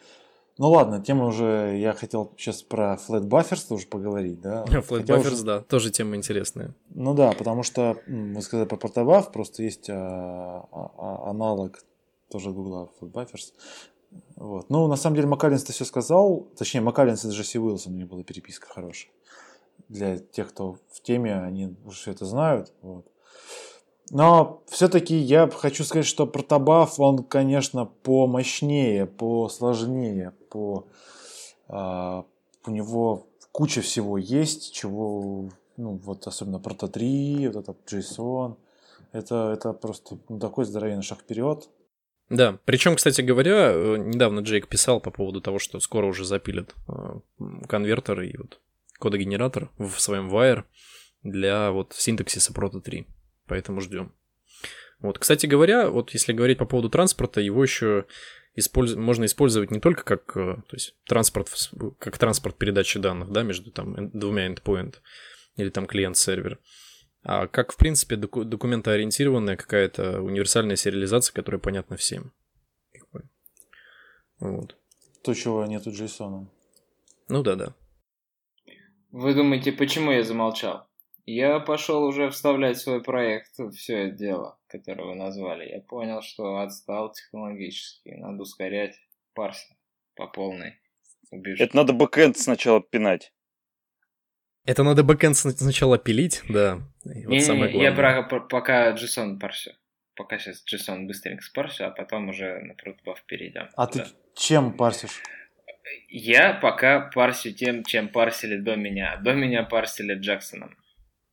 ну ладно, тема уже, я хотел сейчас про Flat Buffers тоже поговорить, да. Flat Buffers, уже- да, тоже тема интересная. Ну да, потому что мы сказали про портобаф, просто есть а, а, а, аналог тоже Google Flat Buffers. Вот. Ну, на самом деле, Макалинс ты все сказал. Точнее, Макалинс и Джесси Уилсон, у них была переписка хорошая. Для тех, кто в теме, они уже все это знают. Вот. Но все-таки я хочу сказать, что протобаф, он, конечно, помощнее, посложнее, по, а, у него куча всего есть, чего, ну, вот особенно прото 3, вот это JSON, это, это просто ну, такой здоровенный шаг вперед. Да, причем, кстати говоря, э, недавно Джейк писал по поводу того, что скоро уже запилят э, конвертер и вот кодогенератор в своем Wire для вот синтаксиса Proto 3. Поэтому ждем. Вот, кстати говоря, вот если говорить по поводу транспорта, его еще использ- можно использовать не только как, э, то есть транспорт, как транспорт передачи данных, да, между там двумя endpoint или там клиент-сервер, а как, в принципе, доку- документоориентированная какая-то универсальная сериализация, которая понятна всем. Вот. То, чего нету JSON. Ну да, да. Вы думаете, почему я замолчал? Я пошел уже вставлять в свой проект все это дело, которое вы назвали. Я понял, что отстал технологически. Надо ускорять парсинг по полной. Убежать. Это надо бэкэнд сначала пинать. Это надо бэкэнд сна- сначала пилить, да. И вот Не, самое я главное. про, про- пока JSON парсю. Пока сейчас JSON быстренько спарсю, а потом уже на прутбаф перейдем. А ты чем парсишь? Я пока парсю тем, чем парсили до меня. До меня парсили Джексоном.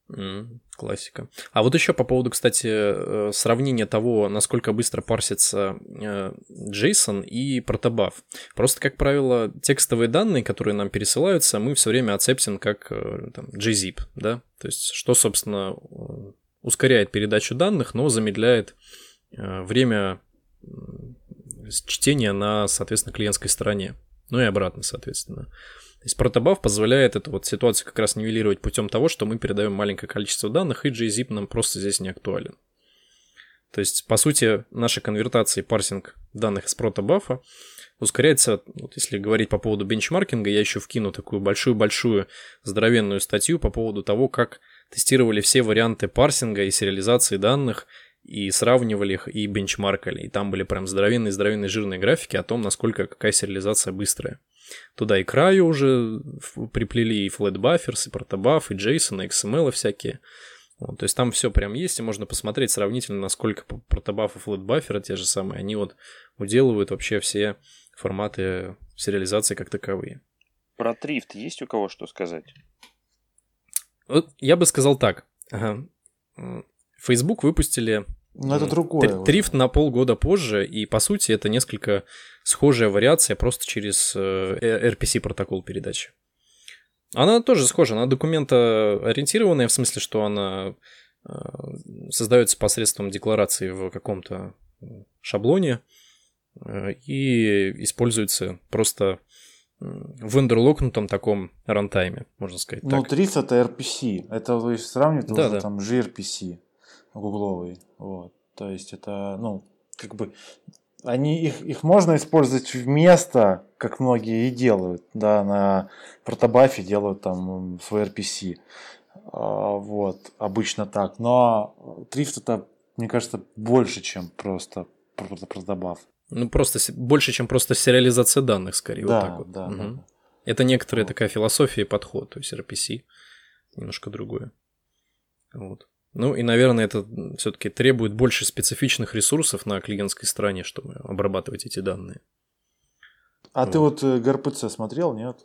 М, классика. А вот еще по поводу, кстати, э, сравнения того, насколько быстро парсится э, JSON и протобаф. Просто, как правило, текстовые данные, которые нам пересылаются, мы все время отцептим как э, там, JZip, да? То есть, что, собственно, э, ускоряет передачу данных, но замедляет э, время чтения на, соответственно, клиентской стороне. Ну и обратно, соответственно. То есть протобаф позволяет эту вот ситуацию как раз нивелировать путем того, что мы передаем маленькое количество данных, и JZip нам просто здесь не актуален. То есть, по сути, наша конвертация и парсинг данных из протобафа ускоряется, вот если говорить по поводу бенчмаркинга, я еще вкину такую большую-большую здоровенную статью по поводу того, как тестировали все варианты парсинга и сериализации данных, и сравнивали их, и бенчмаркали. И там были прям здоровенные-здоровенные жирные графики о том, насколько какая сериализация быстрая. Туда и краю уже приплели и buffers, и протобаф, и JSON, и XML всякие. Вот, то есть там все прям есть, и можно посмотреть сравнительно, насколько протобафов и лэтбаферы те же самые, они вот уделывают вообще все форматы сериализации как таковые. Про трифт есть у кого что сказать? Вот я бы сказал так. Ага. Facebook выпустили но это другое. Трифт на полгода позже, и по сути это несколько схожая вариация просто через э, RPC протокол передачи. Она тоже схожа, она документоориентированная, в смысле, что она э, создается посредством декларации в каком-то шаблоне э, и используется просто в эндерлокнутом таком рантайме, можно сказать. Ну, Трифт это RPC, это то есть сравнивать да, да. там gRPC гугловый, вот, то есть это, ну, как бы они их, их можно использовать вместо, как многие и делают, да, на протобафе делают там свой RPC. А, вот, обычно так. Но трифт это, мне кажется, больше, чем просто протобаф. Ну, просто больше, чем просто сериализация данных, скорее, да, вот так вот. Да, угу. да. Это некоторая вот. такая философия и подход, то есть RPC немножко другое. Вот. Ну и, наверное, это все-таки требует больше специфичных ресурсов на клиентской стороне, чтобы обрабатывать эти данные. А вот. ты вот э, ГРПЦ смотрел, нет?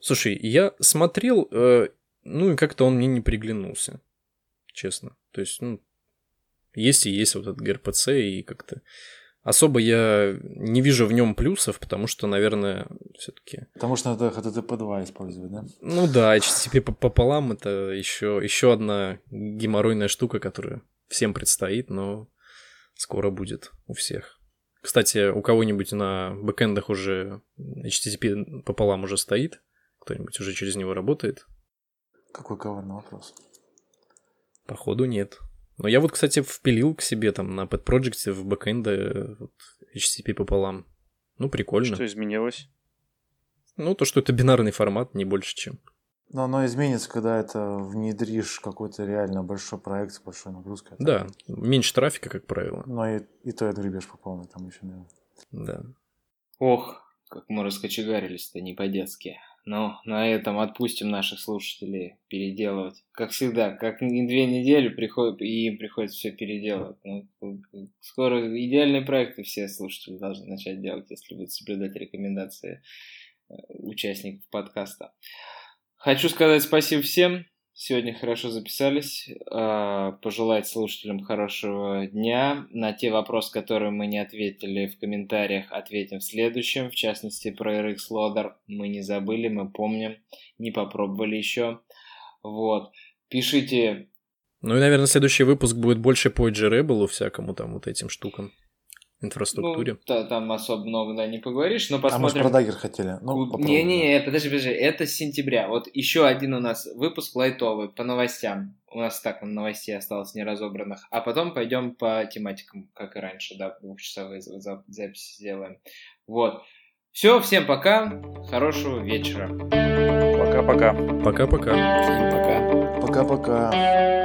Слушай, я смотрел, э, ну и как-то он мне не приглянулся, честно. То есть, ну, есть и есть вот этот ГРПЦ, и как-то Особо я не вижу в нем плюсов, потому что, наверное, все-таки. Потому что надо HTTP 2 использовать, да? Ну да, HTTP пополам это еще, еще одна геморройная штука, которая всем предстоит, но скоро будет у всех. Кстати, у кого-нибудь на бэкэндах уже HTTP пополам уже стоит? Кто-нибудь уже через него работает? Какой коварный вопрос. Походу нет. Но я вот, кстати, впилил к себе там на Pet Project в бэкэнде вот, HTTP пополам. Ну, прикольно. Что изменилось? Ну, то, что это бинарный формат, не больше, чем. Но оно изменится, когда это внедришь какой-то реально большой проект с большой нагрузкой. Да, меньше трафика, как правило. Но и, и то это гребешь по полной там еще, наверное. Да. Ох, как мы раскочегарились-то не по-детски. Ну, на этом отпустим наших слушателей переделывать. Как всегда, как две недели приходит, и им приходится все переделывать. Ну, скоро идеальные проекты все слушатели должны начать делать, если будут соблюдать рекомендации э, участников подкаста. Хочу сказать спасибо всем. Сегодня хорошо записались. А, пожелать слушателям хорошего дня. На те вопросы, которые мы не ответили в комментариях, ответим в следующем. В частности, про RX Loader мы не забыли, мы помним, не попробовали еще. Вот. Пишите. Ну и, наверное, следующий выпуск будет больше по G-Rebel всякому там вот этим штукам инфраструктуре. Ну, да, там особо много, да, не поговоришь, но посмотрим. А мы же про Dagger хотели. Ну, Не-не, подожди, подожди, это с сентября. Вот еще один у нас выпуск лайтовый по новостям. У нас так новостей осталось неразобранных. А потом пойдем по тематикам, как и раньше, да, двухчасовые записи сделаем. Вот. Все, всем пока, хорошего вечера. Пока-пока. Пока-пока. Всем пока. Пока-пока.